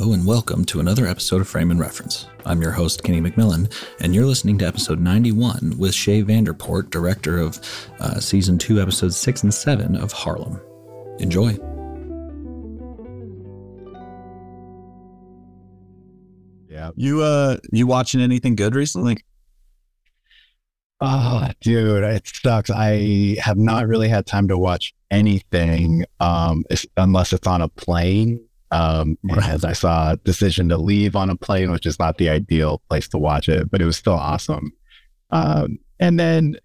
Hello, and welcome to another episode of Frame and Reference. I'm your host, Kenny McMillan, and you're listening to episode 91 with Shea Vanderpoort, director of uh, season 2, episodes 6 and 7 of Harlem. Enjoy. Yeah. You uh you watching anything good recently? Oh, dude, it sucks. I have not really had time to watch anything um unless it's on a plane um, as I saw decision to leave on a plane, which is not the ideal place to watch it, but it was still awesome. Um, and then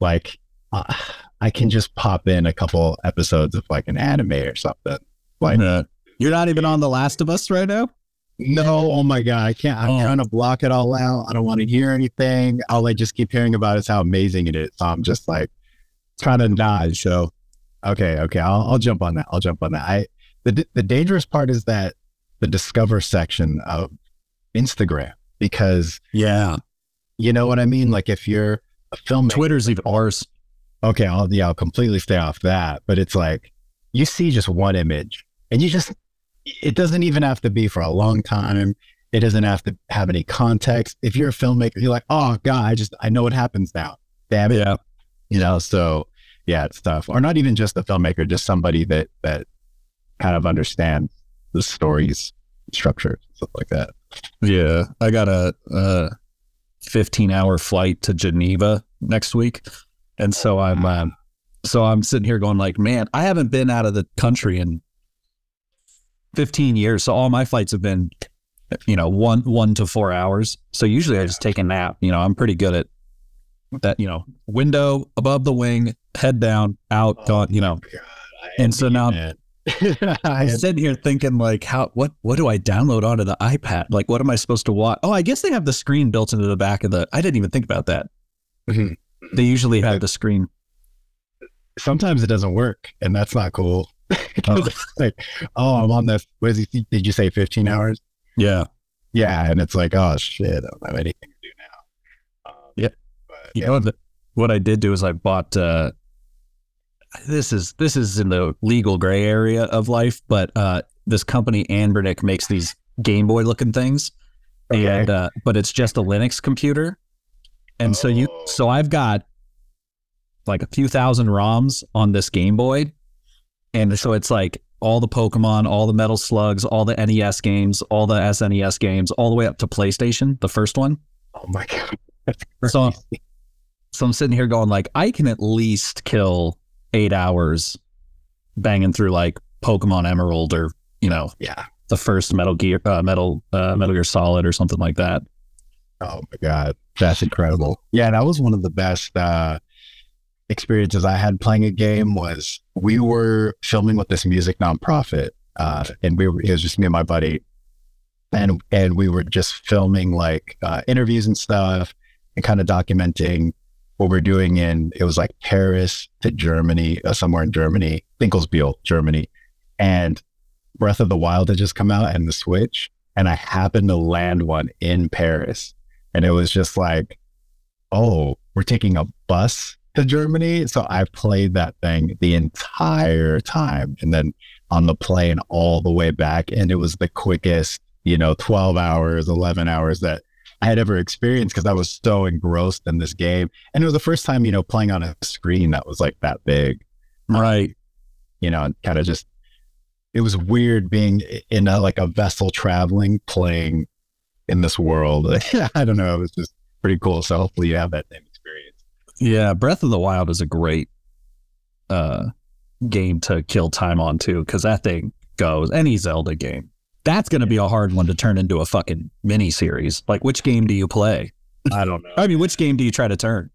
like uh, I can just pop in a couple episodes of like an anime or something. Like uh, you're not even on The Last of Us right now. No, oh my god, I can't. I'm oh. trying to block it all out. I don't want to hear anything. All I just keep hearing about is how amazing it is. So I'm just like trying to nod. So okay, okay, I'll, I'll jump on that. I'll jump on that. I the the dangerous part is that the discover section of Instagram because yeah, you know what I mean. Like if you're a film, Twitter's even worse. Okay, I'll yeah, I'll completely stay off that. But it's like you see just one image, and you just it doesn't even have to be for a long time. It doesn't have to have any context. If you're a filmmaker, you're like, oh god, I just I know what happens now. Damn it, yeah. You know, so yeah, it's tough. Or not even just a filmmaker, just somebody that that kind of understand the stories structure, stuff like that. Yeah, I got a, a 15 hour flight to Geneva next week, and so I'm uh, so I'm sitting here going like, man, I haven't been out of the country in 15 years, so all my flights have been, you know, one one to four hours. So usually I just take a nap. You know, I'm pretty good at that. You know, window above the wing, head down, out, oh, gone. You know, and so now. I sit here thinking like, how what what do I download onto the iPad? Like, what am I supposed to watch? Oh, I guess they have the screen built into the back of the. I didn't even think about that. Mm-hmm. They usually have the screen. Sometimes it doesn't work, and that's not cool. oh. like, oh, I'm on this. What is he? Did you say 15 hours? Yeah, yeah, and it's like, oh shit, I don't have anything to do now. Um, yeah, but, you yeah. know what? What I did do is I bought. uh this is this is in the legal gray area of life, but uh, this company Anbernic makes these Game Boy looking things, okay. and uh, but it's just a Linux computer, and oh. so you so I've got like a few thousand ROMs on this Game Boy, and so it's like all the Pokemon, all the Metal Slugs, all the NES games, all the SNES games, all the way up to PlayStation, the first one. Oh my god! So, so I'm sitting here going like, I can at least kill eight hours banging through like Pokemon Emerald or you know, yeah, the first Metal Gear, uh, Metal uh, Metal Gear Solid or something like that. Oh my god, that's incredible! Yeah, that was one of the best uh, experiences I had playing a game. Was we were filming with this music nonprofit, uh, and we were it was just me and my buddy, and and we were just filming like uh, interviews and stuff, and kind of documenting what we're doing in it was like Paris to Germany, uh, somewhere in Germany, Dinkelsbühl, Germany, and Breath of the Wild had just come out and the Switch, and I happened to land one in Paris, and it was just like, oh, we're taking a bus to Germany, so I played that thing the entire time, and then on the plane all the way back, and it was the quickest, you know, twelve hours, eleven hours that I had ever experienced because I was so engrossed in this game. And it was the first time, you know, playing on a screen that was like that big. Right. You know, kind of just, it was weird being in a, like a vessel traveling, playing in this world. I don't know. It was just pretty cool. So hopefully you have that same experience. Yeah. Breath of the Wild is a great uh, game to kill time on too, because that thing goes, any Zelda game that's going to be a hard one to turn into a fucking mini series. Like, which game do you play? I don't know. I mean, which game do you try to turn?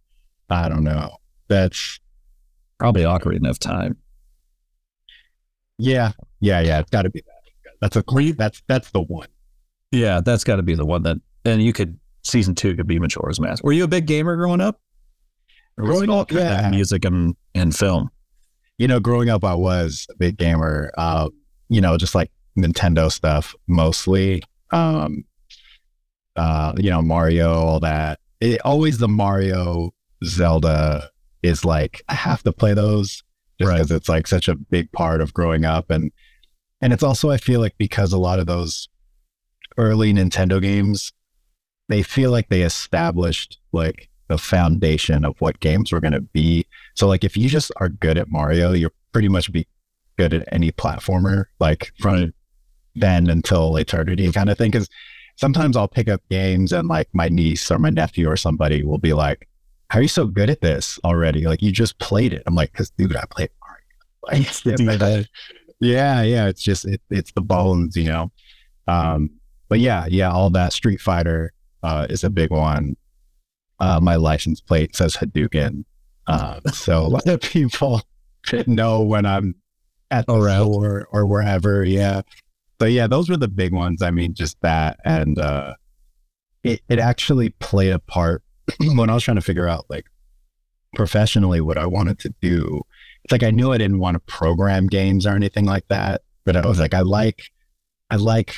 I don't know. That's probably awkward enough time. Yeah, yeah, yeah. It's got to be that. That's a you, that's that's the one. Yeah, that's got to be the one that. And you could season two could be Majora's Mask. Were you a big gamer growing up? growing up, yeah. music and and film. You know, growing up, I was a big gamer. Uh, you know, just like Nintendo stuff mostly. Um, uh, you know, Mario, all that. It, always the Mario Zelda is like I have to play those just because right. it's like such a big part of growing up, and and it's also I feel like because a lot of those early Nintendo games, they feel like they established like the foundation of what games were going to be. So like if you just are good at Mario, you're pretty much be good at any platformer, like from then until eternity kind of thing. Cause sometimes I'll pick up games and like my niece or my nephew or somebody will be like, how are you so good at this already? Like you just played it. I'm like, cause dude, I played Mario. Like, yeah, yeah. It's just, it, it's the bones, you know? Um, but yeah, yeah, all that Street Fighter uh, is a big one. Uh, my license plate says Hadouken. Uh, so a lot of people know when I'm at the store or wherever. Yeah. So yeah, those were the big ones. I mean, just that. And uh, it, it actually played a part when I was trying to figure out like professionally what I wanted to do. It's like I knew I didn't want to program games or anything like that. But I was like, I like I like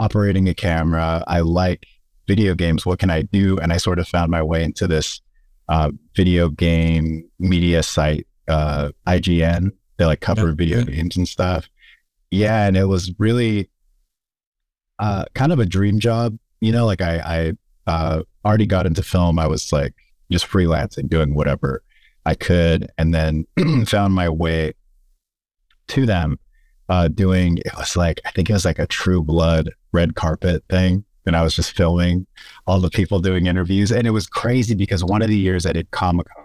operating a camera. I like video games. What can I do? And I sort of found my way into this uh, video game media site, uh, IGN. They like cover yeah, video games and stuff. Yeah, and it was really uh, kind of a dream job. You know, like I, I uh, already got into film. I was like just freelancing, doing whatever I could, and then found my way to them uh, doing. It was like I think it was like a True Blood red carpet thing and I was just filming all the people doing interviews. And it was crazy because one of the years I did Comic Con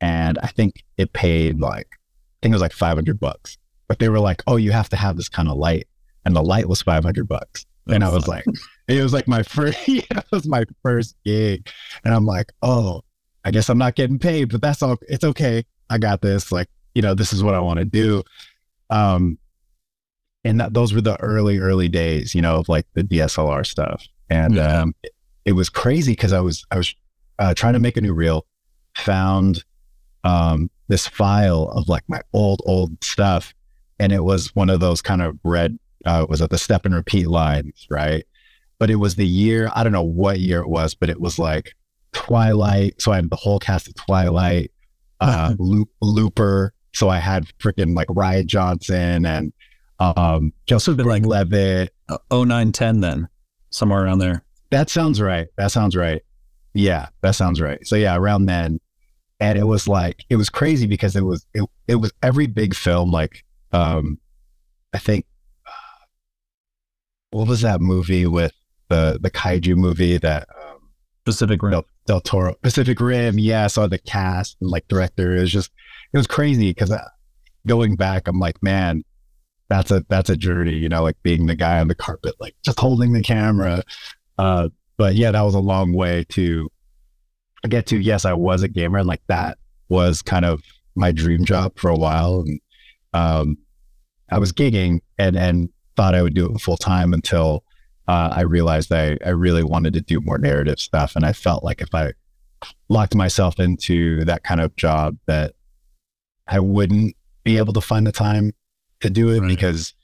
and I think it paid like, I think it was like 500 bucks. But they were like, oh, you have to have this kind of light. And the light was 500 bucks. That's and I was like, it was like my first, yeah, it was my first gig. And I'm like, oh, I guess I'm not getting paid, but that's all. It's okay. I got this. Like, you know, this is what I want to do. Um, and that, those were the early early days you know of like the dslr stuff and yeah. um, it, it, was crazy because i was i was uh, trying to make a new reel found um, this file of like my old old stuff and it was one of those kind of red uh, was at the step and repeat lines right but it was the year i don't know what year it was but it was like twilight so i had the whole cast of twilight uh, Loop, looper so i had freaking like Rian johnson and um, Joseph been like Levitt. Uh, 0910 then, somewhere around there. That sounds right. That sounds right. Yeah, that sounds right. So yeah, around then. And it was like, it was crazy because it was, it, it was every big film, like, um, I think, uh, what was that movie with the, the kaiju movie that, um, Pacific Rim. Del, Del, Toro, Pacific Rim. Yeah. I saw the cast and like director. It was just, it was crazy because uh, going back, I'm like, man, that's a that's a journey, you know, like being the guy on the carpet, like just holding the camera. Uh, but yeah, that was a long way to get to. Yes, I was a gamer, and like that was kind of my dream job for a while. And um, I was gigging and and thought I would do it full time until uh, I realized I I really wanted to do more narrative stuff, and I felt like if I locked myself into that kind of job, that I wouldn't be able to find the time to do it right. because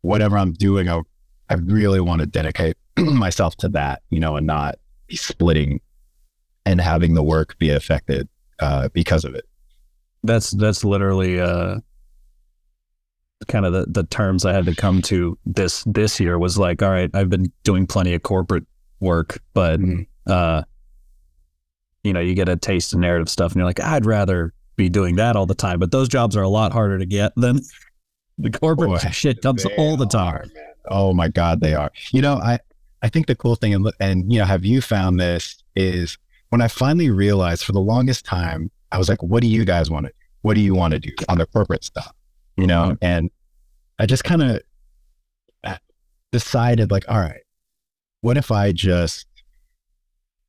whatever I'm doing, I, I really want to dedicate myself to that, you know, and not be splitting and having the work be affected uh, because of it. That's that's literally uh, kind of the, the terms I had to come to this this year was like, all right, I've been doing plenty of corporate work, but mm-hmm. uh, you know, you get a taste of narrative stuff, and you're like, I'd rather be doing that all the time. But those jobs are a lot harder to get than the corporate Boy, shit comes all the time. Are, oh my God, they are. You know, I, I think the cool thing, and, and, you know, have you found this is when I finally realized for the longest time, I was like, what do you guys want to do? What do you want to do on the corporate stuff? You know, and I just kind of uh, decided like, all right, what if I just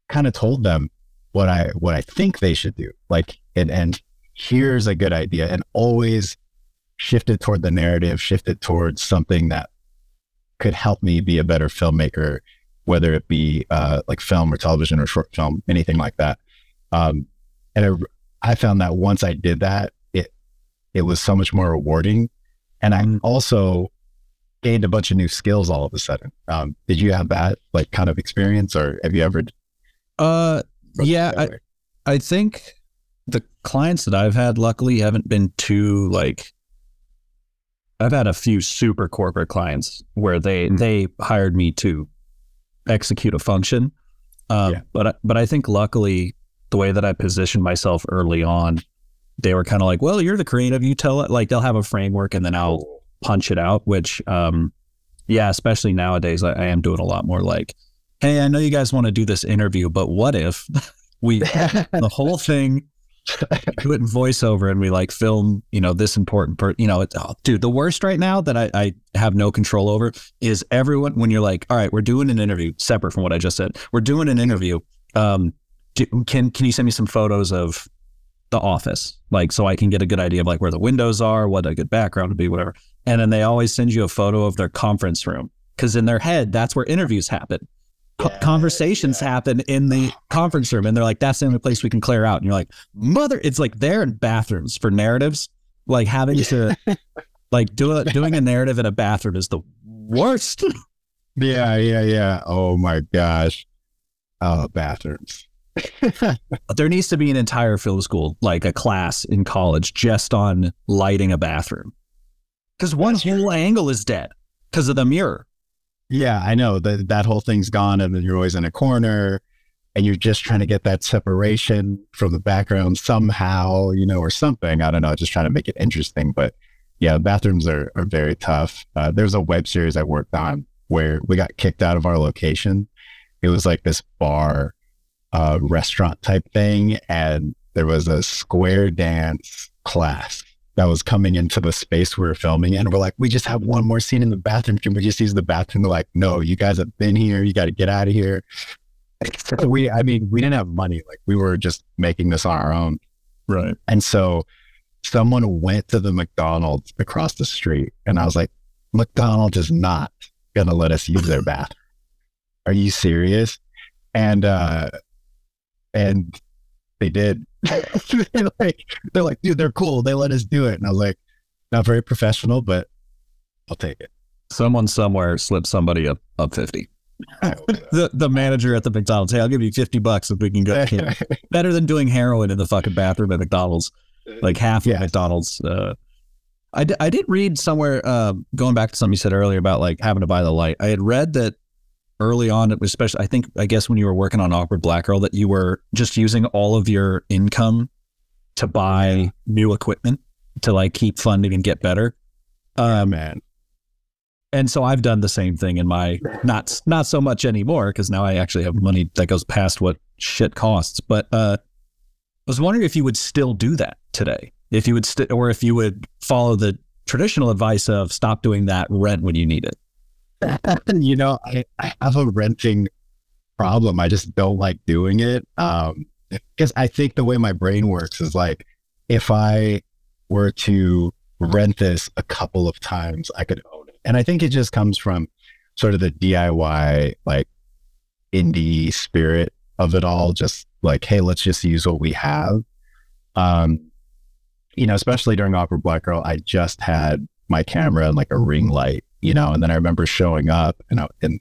kind of told them what I, what I think they should do? Like, and, and here's a good idea and always shifted toward the narrative, shifted towards something that could help me be a better filmmaker, whether it be uh, like film or television or short film, anything like that. Um, and I, I found that once I did that, it was so much more rewarding, and I mm. also gained a bunch of new skills all of a sudden. Um, did you have that like kind of experience, or have you ever? Uh, yeah, I, I think the clients that I've had luckily haven't been too like I've had a few super corporate clients where they Mm. they hired me to execute a function. Um, Yeah. But but I think luckily the way that I positioned myself early on, they were kind of like, well, you're the creative. You tell it like they'll have a framework and then I'll punch it out. Which um, yeah, especially nowadays, I, I am doing a lot more like, hey, I know you guys want to do this interview, but what if we the whole thing do it in voiceover and we like film, you know, this important part. You know, it's, oh, dude, the worst right now that I, I have no control over is everyone when you're like, all right, we're doing an interview separate from what I just said. We're doing an interview. Um, do, can can you send me some photos of the office, like so I can get a good idea of like where the windows are, what a good background would be, whatever. And then they always send you a photo of their conference room because in their head that's where interviews happen. Co- Yeah, conversations happen in the conference room, and they're like, "That's the only place we can clear out." And you're like, "Mother!" It's like they're in bathrooms for narratives. Like having to, like do a, doing a narrative in a bathroom is the worst. Yeah, yeah, yeah. Oh my gosh. Oh, bathrooms. there needs to be an entire film school, like a class in college, just on lighting a bathroom, because one whole angle is dead because of the mirror. Yeah, I know that that whole thing's gone, and you're always in a corner, and you're just trying to get that separation from the background somehow, you know, or something. I don't know, just trying to make it interesting. But yeah, bathrooms are are very tough. Uh, there's a web series I worked on where we got kicked out of our location. It was like this bar, uh, restaurant type thing, and there was a square dance class that was coming into the space we were filming in. We're like, we just have one more scene in the bathroom. Can we just use the bathroom? They're like, no, you guys have been here. You got to get out of here. So we, I mean, we didn't have money. Like we were just making this on our own. Right. And so someone went to the McDonald's across the street and I was like, McDonald's is not going to let us use their bathroom. Are you serious? And, uh, and they did. they're like, they're like, dude, they're cool. They let us do it. And I was like, not very professional, but I'll take it. Someone somewhere slipped somebody up up fifty. The the manager at the McDonald's, hey, I'll give you fifty bucks if we can go. Better than doing heroin in the fucking bathroom at McDonald's. Like half Yeah. of McDonald's. Uh, I, d- I did read somewhere, uh, going back to something you said earlier about like having to buy the light. I had read that early on, it was especially, I think, I guess when you were working on Awkward Black Girl, that you were just using all of your income to buy new equipment to like keep funding and get better. Oh Um, man. and so I've done the same thing in my not not so much anymore because now I actually have money that goes past what shit costs. But uh, I was wondering if you would still do that today, if you would st- or if you would follow the traditional advice of stop doing that rent when you need it. you know, I, I have a renting problem. I just don't like doing it. Um, because I think the way my brain works is like, if I were to rent this a couple of times, I could own it. And I think it just comes from sort of the DIY, like indie spirit of it all. Just like, hey, let's just use what we have. Um, you know, especially during Awkward Black Girl, I just had my camera and like a ring light, you know, and then I remember showing up and I, and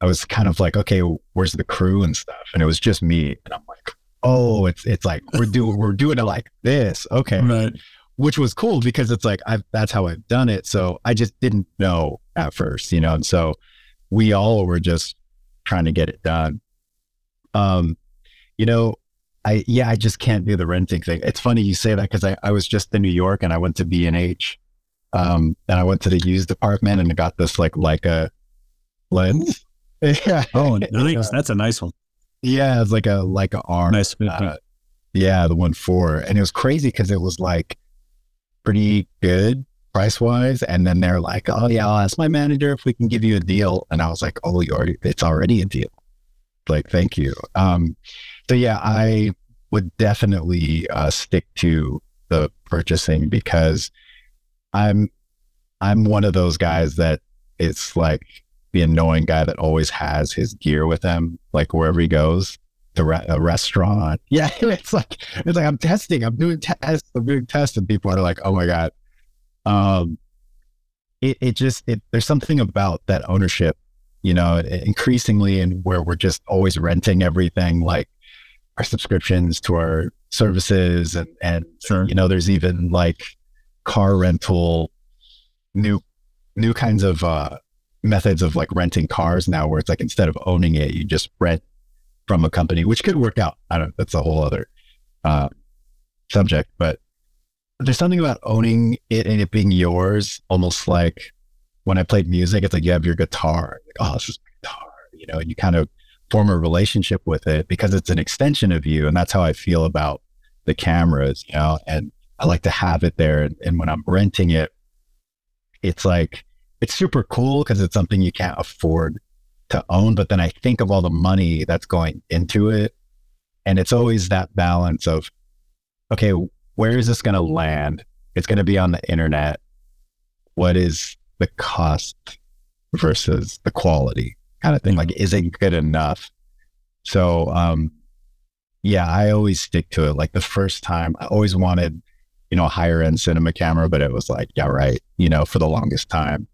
I was kind of like, okay, where's the crew and stuff? And it was just me. And I'm like, oh, it's it's like we're doing we're doing it like this. Okay. Right. Which was cool because it's like I've that's how I've done it. So I just didn't know at first, you know, and so we all were just trying to get it done. Um, you know, I yeah, I just can't do the renting thing. It's funny you say that because I, I was just in New York and I went to B and H. Um, and I went to the used department and I got this like Leica lens. Yeah. Oh, nice. That's a nice one. Yeah, it's like a like a arm. Nice. Uh, yeah, the one four, and it was crazy because it was like pretty good price wise, and then they're like, "Oh yeah, I'll ask my manager if we can give you a deal," and I was like, "Oh, you already, it's already a deal." Like, thank you. Um, so yeah, I would definitely uh, stick to the purchasing because I'm I'm one of those guys that it's like the annoying guy that always has his gear with him, like wherever he goes, the re- a restaurant. Yeah, it's like it's like I'm testing, I'm doing tests, I'm doing tests, and people are like, "Oh my god." Um, it it just it there's something about that ownership, you know, increasingly, and where we're just always renting everything, like our subscriptions to our services, and and Sure. you know, there's even like car rental new new kinds of uh, methods of like renting cars now, where it's like instead of owning it, you just rent from a company, which could work out. I don't. That's a whole other uh, subject, but there's something about owning it and it being yours, almost like when I played music, it's like you have your guitar. Like, oh, this is my guitar, you know, and you kind of form a relationship with it because it's an extension of you. And that's how I feel about the cameras, you know, and I like to have it there. And, when I'm renting it, it's like, it's super cool because it's something you can't afford to own. But then I think of all the money that's going into it. And it's always that balance of, okay, where is this going to land? It's going to be on the internet. What is the cost versus the quality kind of thing? Like, is it good enough? So, um, yeah, I always stick to it. Like the first time, I always wanted, you know, a higher end cinema camera, but it was like, yeah, right, you know, for the longest time.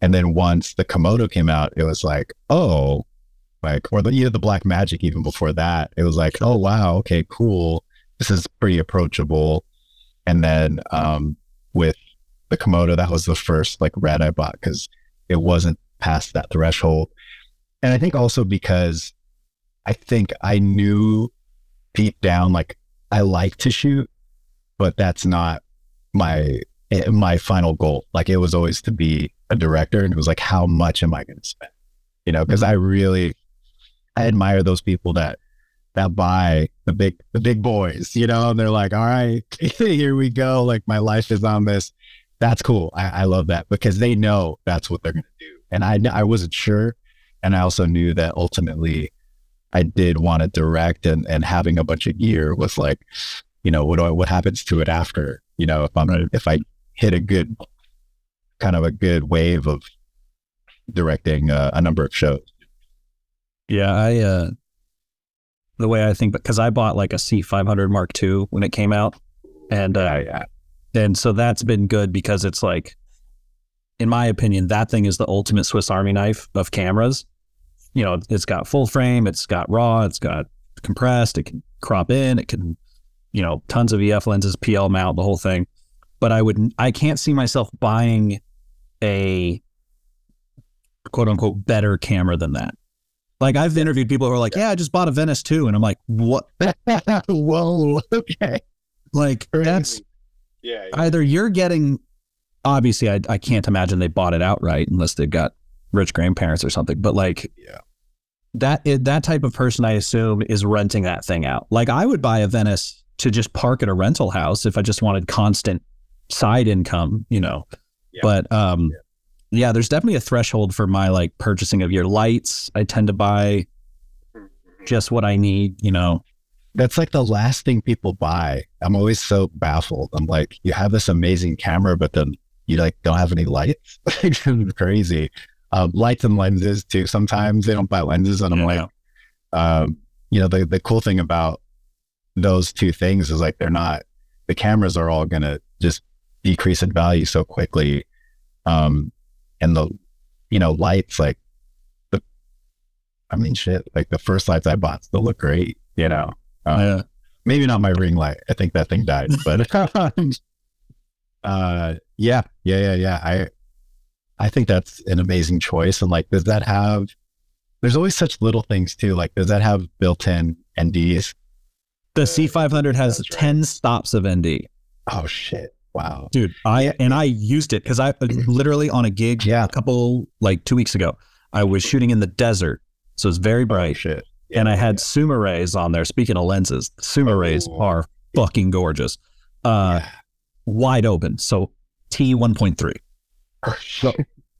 And then once the Komodo came out, it was like, oh, like, or the, you know, the Blackmagic even before that, it was like, oh, wow, okay, cool. This is pretty approachable. And then um, with the Komodo, that was the first like red I bought because it wasn't past that threshold. And I think also because I think I knew deep down, like I like to shoot, but that's not my my final goal. Like it was always to be a director, and it was like, how much am I going to spend? You know, because mm-hmm. I really I admire those people that that buy the big the big boys, you know, and they're like, all right, here we go. Like my life is on this. That's cool. I, I love that because they know that's what they're gonna do. And I I wasn't sure. And I also knew that ultimately I did want to direct and, and having a bunch of gear was like, you know, what do I, what happens to it after? You know, if I'm right. if I hit a good kind of a good wave of directing uh, a number of shows. Yeah, I uh the way I think, because I bought like a C500 Mark II when it came out, and uh, yeah, and so that's been good because it's like, in my opinion, that thing is the ultimate Swiss Army knife of cameras. You know, it's got full frame, it's got raw, it's got compressed, it can crop in, it can, you know, tons of EF lenses, PL mount, the whole thing. But I would, I can't see myself buying a quote unquote better camera than that. Like I've interviewed people who are like, "Yeah, I just bought a Venice too," and I'm like, "What? Whoa, okay." Like Crazy. that's yeah, yeah, Either you're getting, obviously, I I can't imagine they bought it outright unless they've got rich grandparents or something. But like, yeah, that that type of person, I assume, is renting that thing out. Like I would buy a Venice to just park at a rental house if I just wanted constant side income, you know. Yeah. But um, yeah yeah, there's definitely a threshold for my like purchasing of your lights. I tend to buy mm-hmm. just what I need, you know. That's like the last thing people buy. I'm always so baffled. I'm like, you have this amazing camera, but then you like don't have any lights. it's crazy. Um, lights and lenses too. Sometimes they don't buy lenses, and I'm yeah. like, um, you know, the the cool thing about those two things is like they're not. The cameras are all gonna just decrease in value so quickly. Um, and the you know lights like the I mean shit like the first lights I bought still look great you know um, yeah. maybe not my ring light I think that thing died but uh yeah yeah yeah yeah I I think that's an amazing choice and like does that have there's always such little things too like does that have built-in NDs the C500 has 10 stops of ND oh shit Wow. Dude, I and I used it because I uh, literally on a gig yeah. a couple like two weeks ago, I was shooting in the desert. So it's very oh, bright. Oh, shit. Yeah, and I had yeah. Sumires on there. Speaking of lenses, Sumires oh. are fucking gorgeous. Uh yeah. wide open. So T one point three. So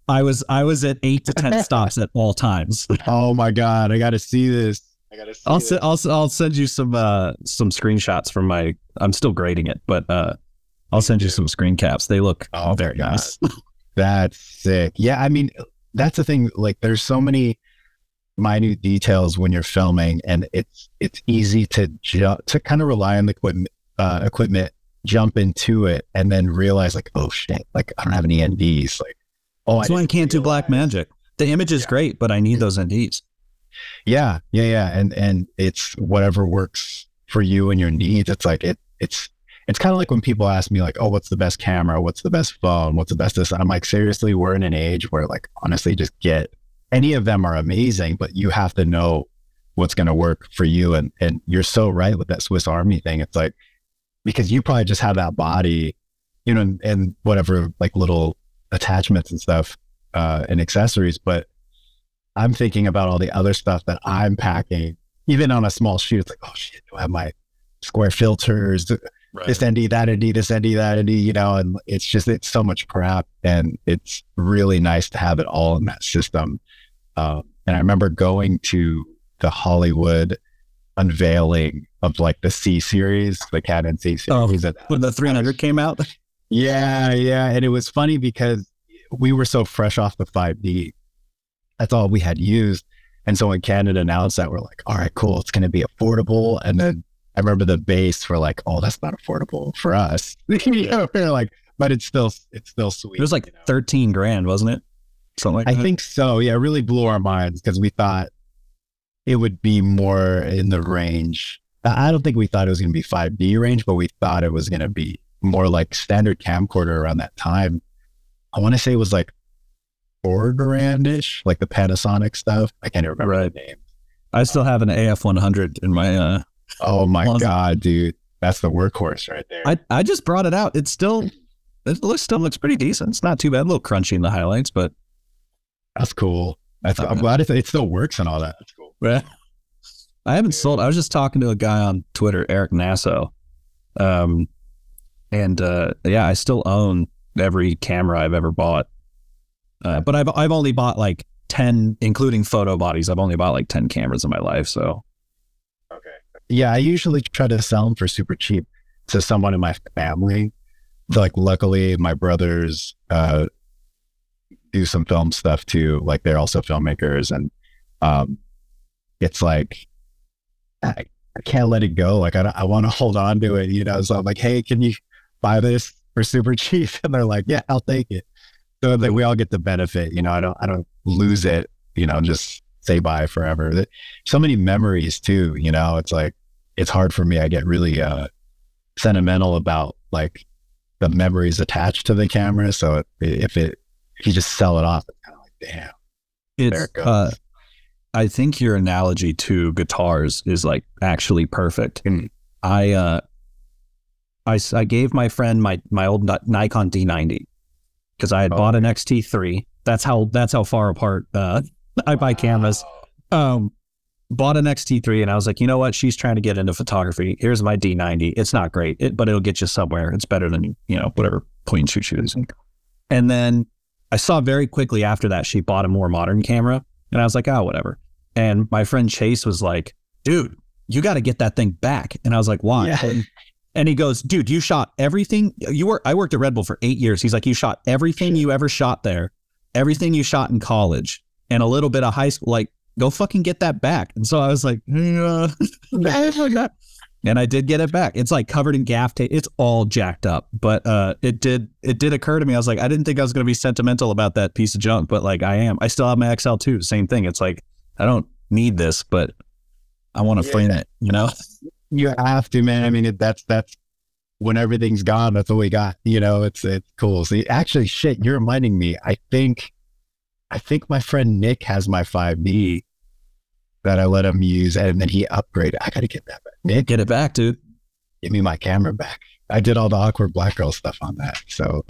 I was I was at eight to ten stops at all times. Oh my god, I gotta see this. I gotta see I'll, I'll I'll send you some uh some screenshots from my I'm still grading it, but uh I'll send you some screen caps. They look oh, very nice. that's sick. Yeah, I mean, that's the thing. Like, there's so many minute details when you're filming, and it's it's easy to jump to kind of rely on the equipment, uh, equipment, jump into it, and then realize like, oh shit, like I don't have any NDs. Like, oh, that's I why I can't do black magic The image is yeah. great, but I need those NDs. Yeah, yeah, yeah, and and it's whatever works for you and your needs. It's like it it's it's kind of like when people ask me like, oh, what's the best camera? What's the best phone? What's the best this? I'm like, seriously, we're in an age where like, honestly, just get any of them are amazing, but you have to know what's going to work for you. And, and you're so right with that Swiss army thing. It's like, because you probably just have that body, you know, and, and whatever like little attachments and stuff, uh, and accessories. But I'm thinking about all the other stuff that I'm packing, even on a small shoot. It's like, oh shit, do I have my square filters? right. this ND, that ND, this ND, that ND, you know, and it's just, it's so much crap. And it's really nice to have it all in that system. Um, and I remember going to the Hollywood unveiling of like the C series, the Canon C series. Oh, when the 300 came out? Yeah, yeah. And it was funny because we were so fresh off the 5D. That's all we had used. And so when Canon announced that, we're like, all right, cool. It's going to be affordable. And then I remember the base for like, oh, that's not affordable for us. you know, we're like, but it's still it's still sweet. It was like you know? 13 grand, wasn't it? Something like I that. think so. Yeah, it really blew our minds because we thought it would be more in the range. I don't think we thought it was going to be 5D range, but we thought it was going to be more like standard camcorder around that time. I want to say it was like four grandish, like the Panasonic stuff. I can't even remember right. the name. I still have an AF 100 in my uh, Oh my awesome. god, dude, that's the workhorse right there. I I just brought it out. It's still it looks still looks pretty decent. It's not too bad. A little crunchy in the highlights, but that's cool. That's, I'm glad it, it still works and all that. That's cool. Yeah. I haven't sold. I was just talking to a guy on Twitter, Eric Nasso, um, and uh, yeah, I still own every camera I've ever bought. Uh, but I've I've only bought like ten, including photo bodies. I've only bought like ten cameras in my life. So okay, yeah, I usually try to sell them for super cheap to someone in my family. Like, luckily, my brothers uh, do some film stuff too. Like, they're also filmmakers, and um, it's like I, I can't let it go. Like, I I want to hold on to it, you know. So I'm like, hey, can you buy this for super cheap? And they're like, yeah, I'll take it. So like, we all get the benefit, you know. I don't I don't lose it, you know. Just say bye forever. So many memories too, you know. It's like it's hard for me. I get really uh, sentimental about like the memories attached to the camera. So if it if you just sell it off, it's kind of like damn. It's it uh, I think your analogy to guitars is like actually perfect. Mm. I uh, I I gave my friend my my old Nikon D90 because I had oh, bought an XT3. That's how that's how far apart uh, I buy cameras. Um, bought an XT3 and I was like, you know what? She's trying to get into photography. Here's my D90. It's not great, it, but it'll get you somewhere. It's better than, you know, whatever point and shoot she was. And then I saw very quickly after that, she bought a more modern camera. And I was like, oh, whatever. And my friend Chase was like, dude, you got to get that thing back. And I was like, why? Yeah. And, he goes, dude, you shot everything. You were, I worked at Red Bull for eight years. He's like, you shot everything you ever shot there, everything you shot in college, and a little bit of high school. Like, go fucking get that back. And so I was like, yeah. and I did get it back. It's like covered in gaff tape. It's all jacked up. But uh, it did it did occur to me. I was like, I didn't think I was going to be sentimental about that piece of junk, but like I am. I still have my XL2. Same thing. It's like I don't need this, but I want to yeah. frame it. You know. You have to, man. I mean, it, that's that's when everything's gone. That's all we got. You know, it's it's cool. See, actually, shit, you're reminding me. I think I think my friend Nick has my 5D that I let him use, and then he upgraded. I got to get that back. Nick, get it back, dude. Give me my camera back. I did all the awkward black girl stuff on that, so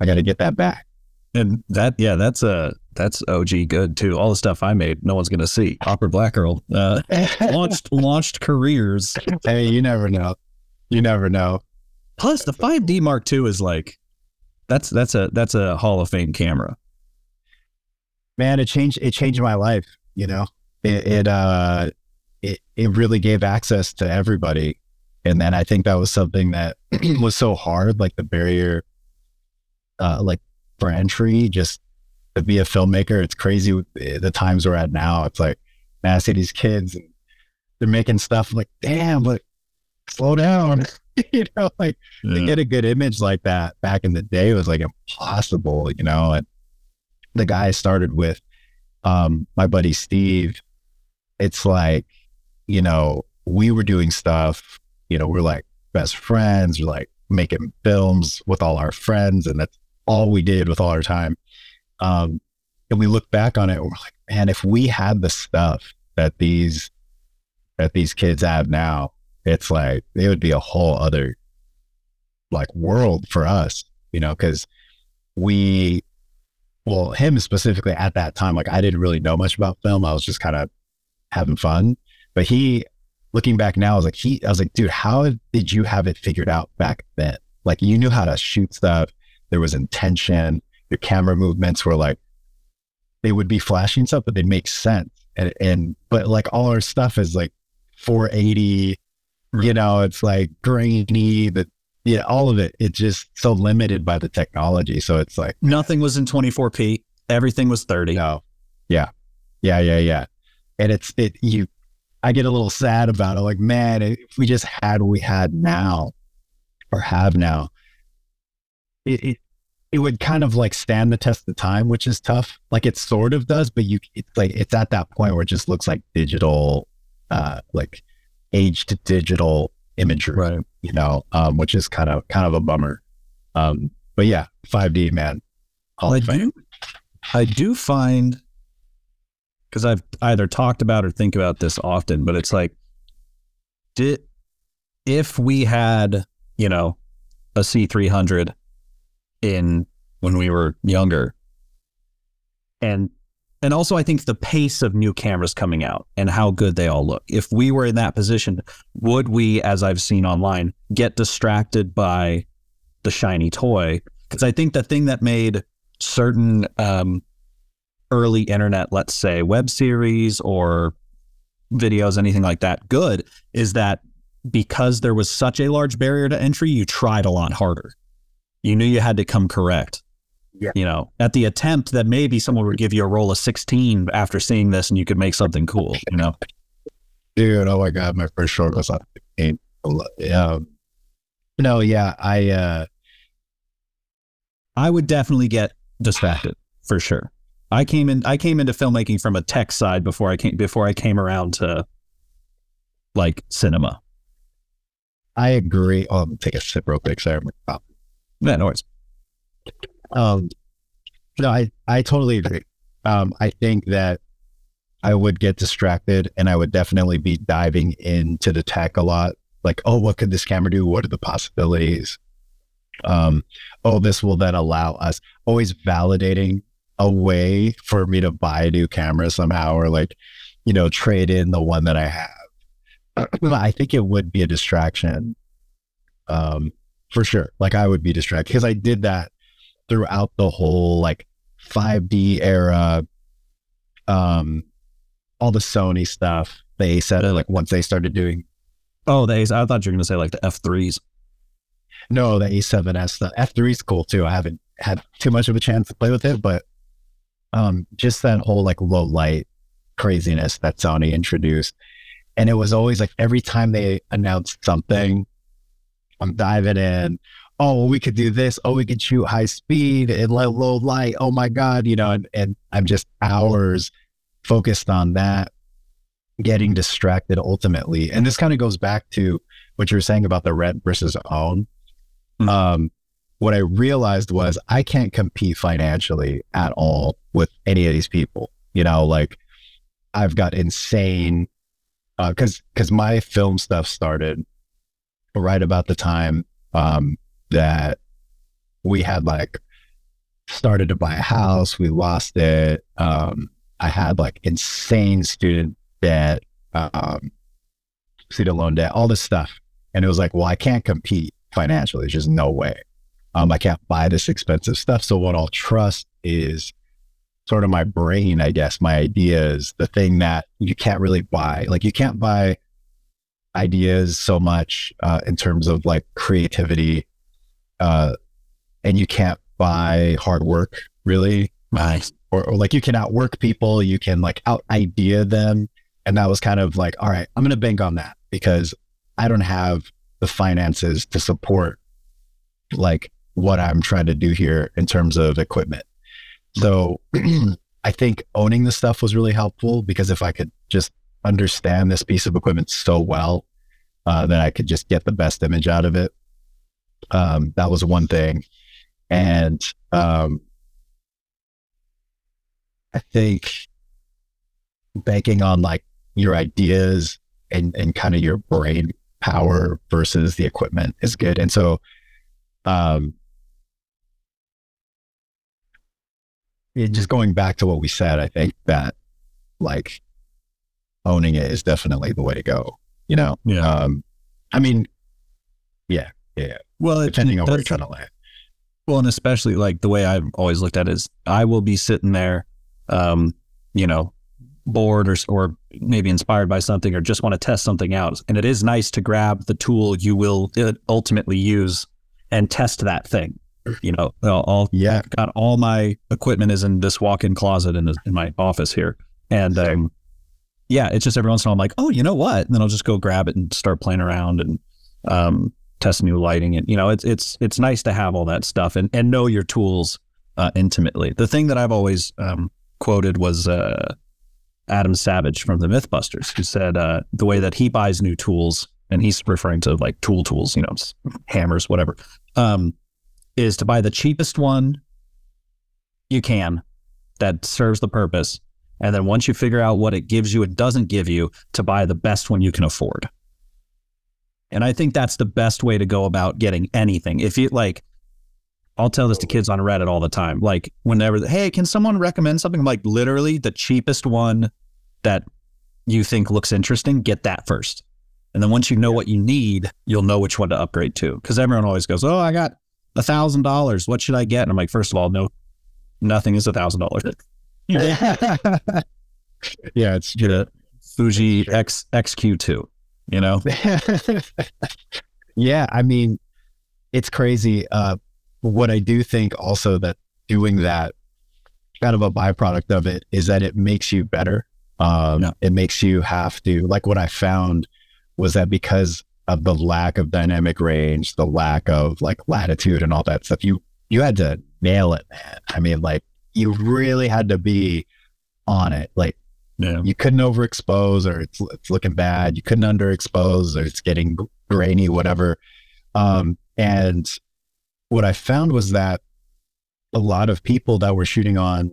I got to get that back. And that, yeah, that's a that's OG good too. All the stuff I made, no one's gonna see. Awkward black girl uh, launched launched careers. Hey, you never know. You never know. Plus, the 5D Mark II is like that's that's a that's a Hall of Fame camera. Man, it changed it changed my life. You know, it it, uh, it it really gave access to everybody, and then I think that was something that was so hard, like the barrier, uh, like for entry, just to be a filmmaker. It's crazy the times we're at now. It's like, man, I see these kids and they're making stuff like, damn, but slow down. you know, like yeah. to get a good image like that back in the day was like impossible, you know. And the guy I started with, um, my buddy Steve, it's like, you know, we were doing stuff, you know, we're like best friends. We're like making films with all our friends, and that's all we did with all our time. Um, and we look back on it, we're like, man, if we had the stuff that these that these kids have now, it's like it would be a whole other like world for us, you know, because we well, him specifically at that time, like I didn't really know much about film. I was just kind of having fun. But he, looking back now, I was like, he, I was like, dude, how did you have it figured out back then? Like you knew how to shoot stuff. There was intention. Your camera movements were like, they would be flashing stuff, but they make sense. And, and, but like all our stuff is like 480, you know, it's like grainy, the, yeah, all of it. It's just so limited by the technology. So it's like nothing was in 24p. Everything was 30. No. Yeah. Yeah. Yeah. Yeah. And it's, it, you, I get a little sad about it. Like, man, if we just had what we had now or have now, it, it, it would kind of like stand the test of time, which is tough. Like it sort of does, but you, it's like, it's at that point where it just looks like digital, uh, like aged digital imagery, Right. you know, um, which is kind of, kind of a bummer. Um, but yeah, 5D, man. Hall I do, I do find because I've either talked about or think about this often, but it's like, did if we had you know a C three hundred in when we were younger, and and also I think the pace of new cameras coming out and how good they all look. If we were in that position, would we, as I've seen online, get distracted by the shiny toy? Because I think the thing that made certain um, early internet, let's say web series or videos, anything like that, good is that because there was such a large barrier to entry, you tried a lot harder. You knew you had to come correct. Yeah. You know, at the attempt that maybe someone would give you a roll of 16 after seeing this and you could make something cool, you know? Dude, oh my god, my first short was on 15. Yeah. No, yeah, I uh I would definitely get distracted for sure. I came in I came into filmmaking from a tech side before I came before I came around to like cinema. I agree. Oh, gonna take a sip real quick. Sorry. I'm Yeah, no worries. Um, no, I, I totally agree. Um, I think that I would get distracted and I would definitely be diving into the tech a lot. Like, oh, what could this camera do? What are the possibilities? Um, oh, this will then allow us always validating a way for me to buy a new camera somehow or like, you know, trade in the one that I have. I think it would be a distraction. Um, for sure. Like I would be distracted because I did that throughout the whole like 5D era, um, all the Sony stuff. They said it like once they started doing Oh, the A's. I thought you were going to say like the F3s. no, the A7S, the F3 is cool too. I haven't had too much of a chance to play with it, but um, just that whole like low light craziness that Sony introduced. And it was always like every time they announced something, I'm diving in. Oh, we could do this. Oh, we could shoot high speed and low, low light. Oh my God, you know, and, and I'm just hours focused on that, getting distracted ultimately. And this kind of goes back to what you were saying about the rent versus own. Mhm. Um, what I realized was I can't compete financially at all with any of these people. You know, like I've got insane because because my film stuff started right about the time um, that we had like started to buy a house. We lost it. Um, I had like insane student debt, um, student loan debt, all this stuff, and it was like, well, I can't compete financially. There's just no way. Um, I can't buy this expensive stuff. So what I'll trust is sort of my brain, I guess, my ideas, the thing that you can't really buy. Like you can't buy ideas so much uh, in terms of like creativity, uh, and you can't buy hard work really. Nice. Or, or like you can outwork people, you can like out idea them. And that was kind of like, all right, I'm going to bank on that because I don't have the finances to support like what I'm trying to do here in terms of equipment. So I think owning the stuff was really helpful because if I could just understand this piece of equipment so well, uh, that I could just get the best image out of it. Um, that was one thing. And um, I think banking on like your ideas and, and kind of your brain power versus the equipment is good. And so, um, just going back to what we said, I think that like owning it is definitely the way to go. You know, Yeah. um, I mean, yeah, yeah, Well, depending it on where you're trying to land. Well, and especially like the way I've always looked at it is I will be sitting there, um, you know, bored or, or maybe inspired by something or just want to test something out. And it is nice to grab the tool you will uh, ultimately use and test that thing. You know, all, all Yeah, got all my equipment is in this walk-in closet in, in my office here. And um, yeah, it's just every once in a while I'm like, oh, you know what? And then I'll just go grab it and start playing around and um, test new lighting. And you know, it's it's it's nice to have all that stuff and and know your tools uh, intimately. The thing that I've always um, quoted was uh, Adam Savage from the MythBusters, who said uh, the way that he buys new tools, and he's referring to like tool tools, you know, hammers, whatever, um, is to buy the cheapest one you can that serves the purpose. And then once you figure out what it gives you and doesn't give you, to buy the best one you can afford. And I think that's the best way to go about getting anything. If you like, I'll tell this to kids on Reddit all the time. Like, whenever, hey, can someone recommend something? I'm like, literally, the cheapest one that you think looks interesting, get that first. And then once you know what you need, you'll know which one to upgrade to. Because everyone always goes, oh, I got a thousand dollars. What should I get? And I'm like, first of all, no, nothing is a thousand dollars. yeah, it's Get a Fuji X XQ2. You know, yeah, I mean, it's crazy. Uh, what I do think also that doing that, kind of a byproduct of it, is that it makes you better. Um, Yeah. It makes you have to, like what I found was that because of the lack of dynamic range, the lack of like latitude and all that stuff, you you had to nail it, man. I mean, like you really had to be on it. Like yeah, you couldn't overexpose or it's, it's looking bad. You couldn't underexpose or it's getting grainy, whatever. Um, and what I found was that a lot of people that were shooting on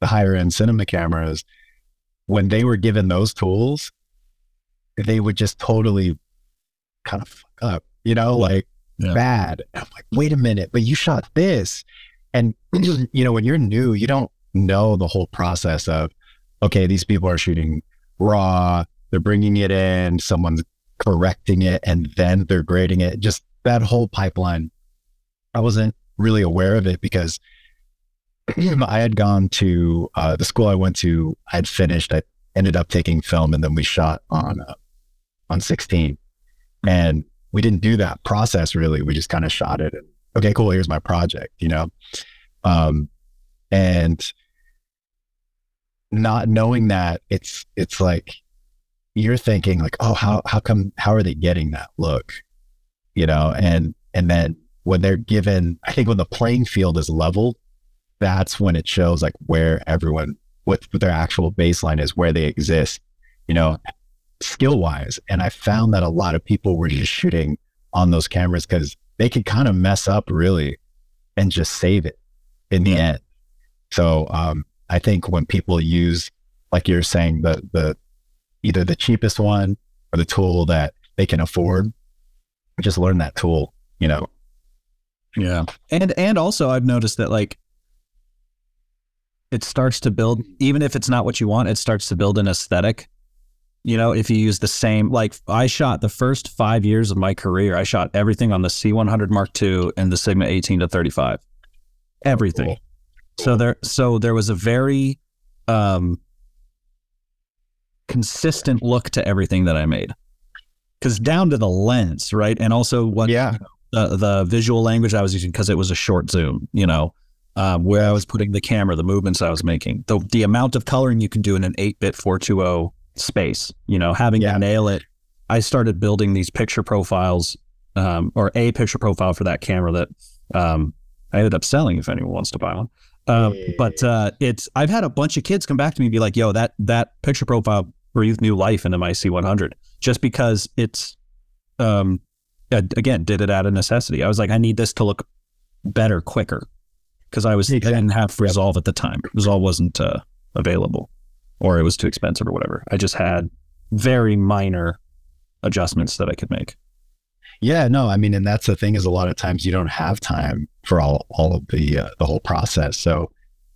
the higher end cinema cameras, when they were given those tools, they would just totally kind of fuck up, you know, like Yeah. bad. And I'm like, wait a minute, but you shot this. And, you know, when you're new, you don't know the whole process of, okay, these people are shooting raw, they're bringing it in, someone's correcting it, and then they're grading it. Just that whole pipeline. I wasn't really aware of it because I had gone to uh, the school I went to. I had finished. I ended up taking film, and then we shot on uh, on 16. And we didn't do that process really. We just kind of shot it. And okay, cool. Here's my project. You know, um, and not knowing that it's it's like you're thinking like, oh, how how come how are they getting that look? You know, and and then when they're given, I think when the playing field is leveled, that's when it shows like where everyone what, what their actual baseline is, where they exist, you know, skill wise. And I found that a lot of people were just shooting on those cameras because they could kind of mess up really and just save it in the end. So um, I think when people use, like you're saying, the the either the cheapest one or the tool that they can afford, just learn that tool. You know, Yeah. And and also I've noticed that like it starts to build even if it's not what you want, it starts to build an aesthetic. You know, if you use the same like I shot the first 5 years of my career, I shot everything on the C100 Mark II and the Sigma 18 to 35. Everything. Cool. So there so there was a very um consistent look to everything that I made. Cuz down to the lens, right? And also what yeah, the the visual language I was using because it was a short zoom, you know, um, where I was putting the camera, the movements I was making, the the amount of coloring you can do in an eight bit four two zero space, you know, having Yeah. to nail it. I started building these picture profiles, um, or a picture profile for that camera that um, I ended up selling if anyone wants to buy one. Um, but uh, it's I've had a bunch of kids come back to me and be like, "Yo, that that picture profile breathed new life into my C100," just because it's um, again, did it out of necessity. I was like, I need this to look better, quicker, because I was exactly. I didn't have Resolve at the time. Resolve wasn't uh, available, or it was too expensive, or whatever. I just had very minor adjustments that I could make. Yeah, no, I mean, and that's the thing is a lot of times you don't have time for all all of the uh, the whole process. So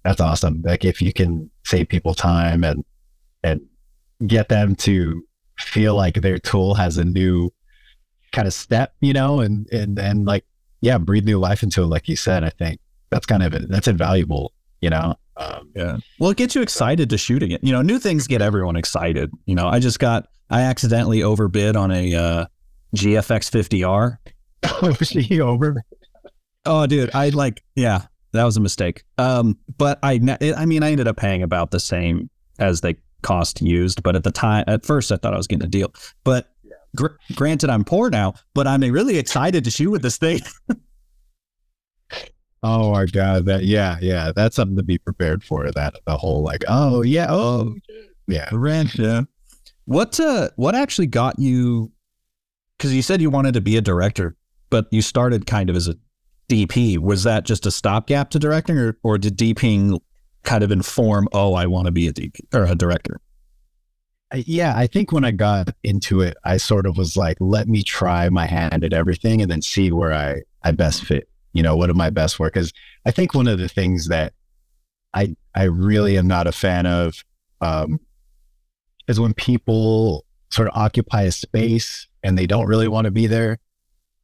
that's awesome. Like if you can save people time and and get them to feel like their tool has a new kind of step, you know, and and and like yeah, breathe new life into it, like you said. I think that's kind of. That's invaluable, you know. Um, yeah. Well, it gets you excited to shoot again. You know, new things get everyone excited. You know, I just got I accidentally overbid on a uh, GFX 50R. was she over? Oh, dude, I like, yeah, that was a mistake. Um, but I, I mean, I ended up paying about the same as they cost used. But at the time, at first, I thought I was getting a deal. But gr- granted, I'm poor now, but I'm really excited to shoot with this thing. oh my god, that yeah, yeah, that's something to be prepared for. That the whole like, oh yeah, oh yeah, rent, yeah. What uh, what actually got you because you said you wanted to be a director, but you started kind of as a DP. Was that just a stopgap to directing, or or did DPing kind of inform, oh, I want to be a DP or a director? Yeah, I think when I got into it, I sort of was like, let me try my hand at everything and then see where I, I best fit. You know, what am my best work? Because I think one of the things that I I really am not a fan of um, is when people sort of occupy a space and they don't really want to be there.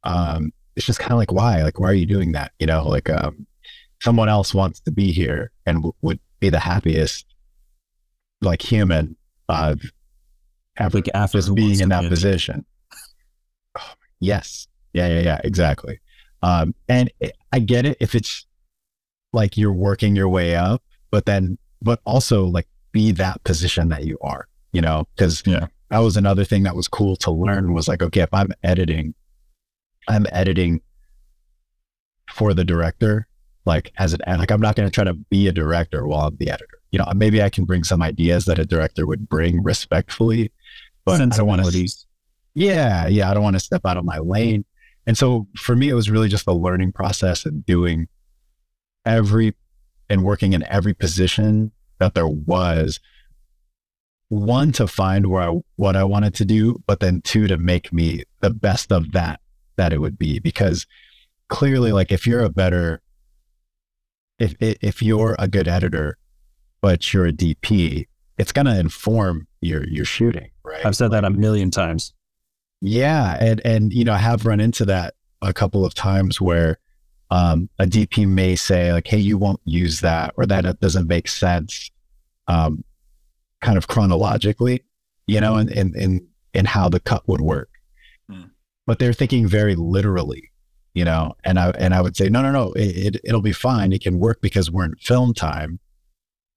Um, it's just kind of like, why? Like, why are you doing that? You know, like um, someone else wants to be here and w- would be the happiest, like human, uh, after, like after being in that position. Oh, yes. Yeah. Yeah. Yeah. Exactly. Um, and it, I get it if it's like you're working your way up, but then, but also like be that position that you are, you know, because yeah that was another thing that was cool to learn was like, okay, if I'm editing, I'm editing for the director, like as an like I'm not going to try to be a director while I'm the editor. You know, maybe I can bring some ideas that a director would bring respectfully, but I don't want to. Yeah, yeah, I don't want to step out of my lane. And so for me, it was really just a learning process and doing every and working in every position that there was one to find where I, what I wanted to do, but then two to make me the best of that that it would be. Because clearly, like if you're a better, if if you're a good editor, but you're a DP, it's gonna inform your your shooting, right? I've said that a million times. Yeah, and and you know I have run into that a couple of times where um, a DP may say like, "Hey, you won't use that," or that it doesn't make sense. Um, kind of chronologically, you know, and and and in how the cut would work. Mm. But they're thinking very literally, you know, and I, and I would say, no, no, no, it, it, it'll be fine. It can work because we're in film time.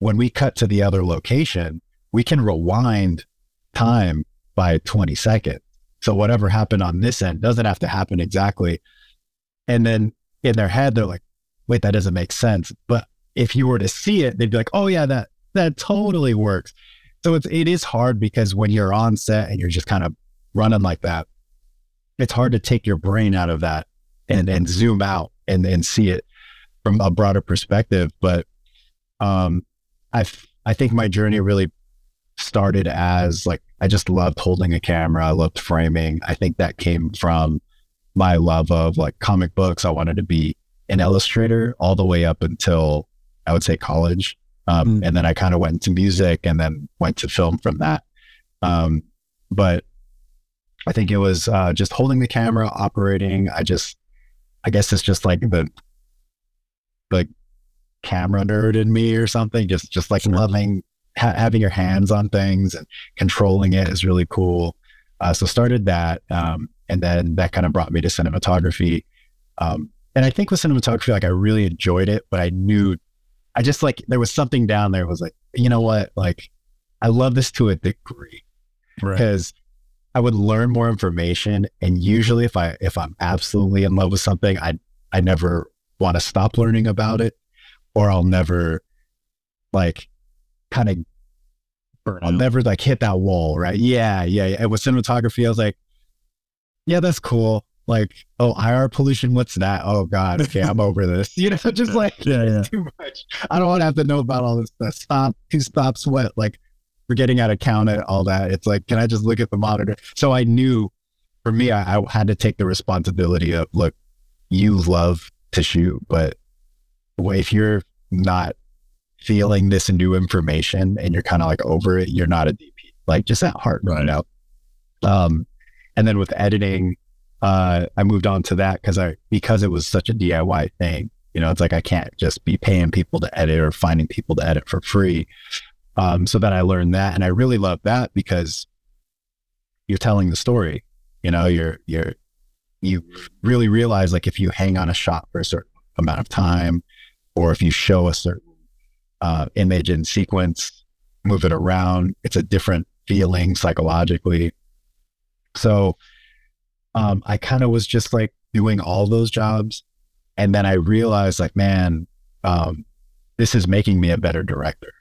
When we cut to the other location, we can rewind time by 20 seconds. So whatever happened on this end doesn't have to happen exactly. And then in their head, they're like, wait, that doesn't make sense. But if you were to see it, they'd be like, oh yeah, that that totally works. So it's it is hard because when you're on set and you're just kind of running like that, it's hard to take your brain out of that and and zoom out and and see it from a broader perspective. But um, I I think my journey really started as like I just loved holding a camera. I loved framing. I think that came from my love of like comic books. I wanted to be an illustrator all the way up until I would say college. Um, mm. And then I kind of went to music and then went to film from that. Um, but I think it was uh, just holding the camera, operating. I just, I guess it's just like the, the camera nerd in me or something. Just, just like sure. loving ha- having your hands on things and controlling it is really cool. Uh, so started that, um, and then that kind of brought me to cinematography. Um, and I think with cinematography, like I really enjoyed it, but I knew I just like there was something down there was like, you know what? Like I love this to a degree. Because right. I would learn more information. And usually if I if I'm absolutely in love with something, I I never want to stop learning about it. Or I'll never like kind of Burn I'll out. never like hit that wall, right? Yeah, yeah, yeah. And with cinematography, I was like, yeah, that's cool. Like, oh, IR pollution, what's that? Oh God, okay, I'm over this. You know, just like Yeah, yeah. too much. I don't want to have to know about all this stuff. Stop, two stop sweat. Like we're getting out of count and all that. It's like, can I just look at the monitor? So I knew for me, I, I had to take the responsibility of look, you love to shoot, but if you're not feeling this new information and you're kind of like over it, you're not a DP. Like just that heart, Right. know. Um, and then with editing, uh, I moved on to that because I because it was such a DIY thing. You know, it's like I can't just be paying people to edit or finding people to edit for free. Um, so then I learned that, and I really love that because you're telling the story. You know, you're you're you really realize like if you hang on a shot for a certain amount of time, or if you show a certain uh, image in sequence, move it around, it's a different feeling psychologically. So um, I kind of was just like doing all those jobs. And then I realized, like, man, um, this is making me a better director.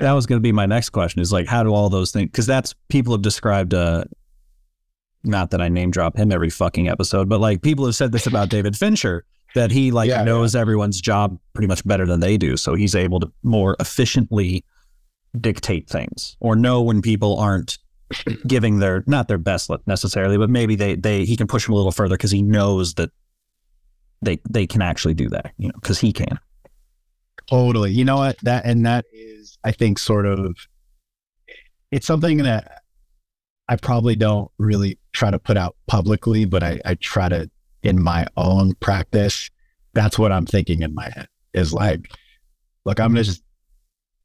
That was going to be my next question is like, how do all those things, because that's people have described, uh, not that I name drop him every fucking episode, but like people have said this about David Fincher that he like Yeah, knows everyone's job pretty much better than they do. So he's able to more efficiently dictate things or know when people aren't giving their, not their best necessarily, but maybe they, they, he can push them a little further because he knows that they, they can actually do that, you know, because he can. Totally. You know what? That and that is, I think, sort of it's something that I probably don't really try to put out publicly, but I, I try to in my own practice. That's what I'm thinking in my head is like, look, I'm gonna just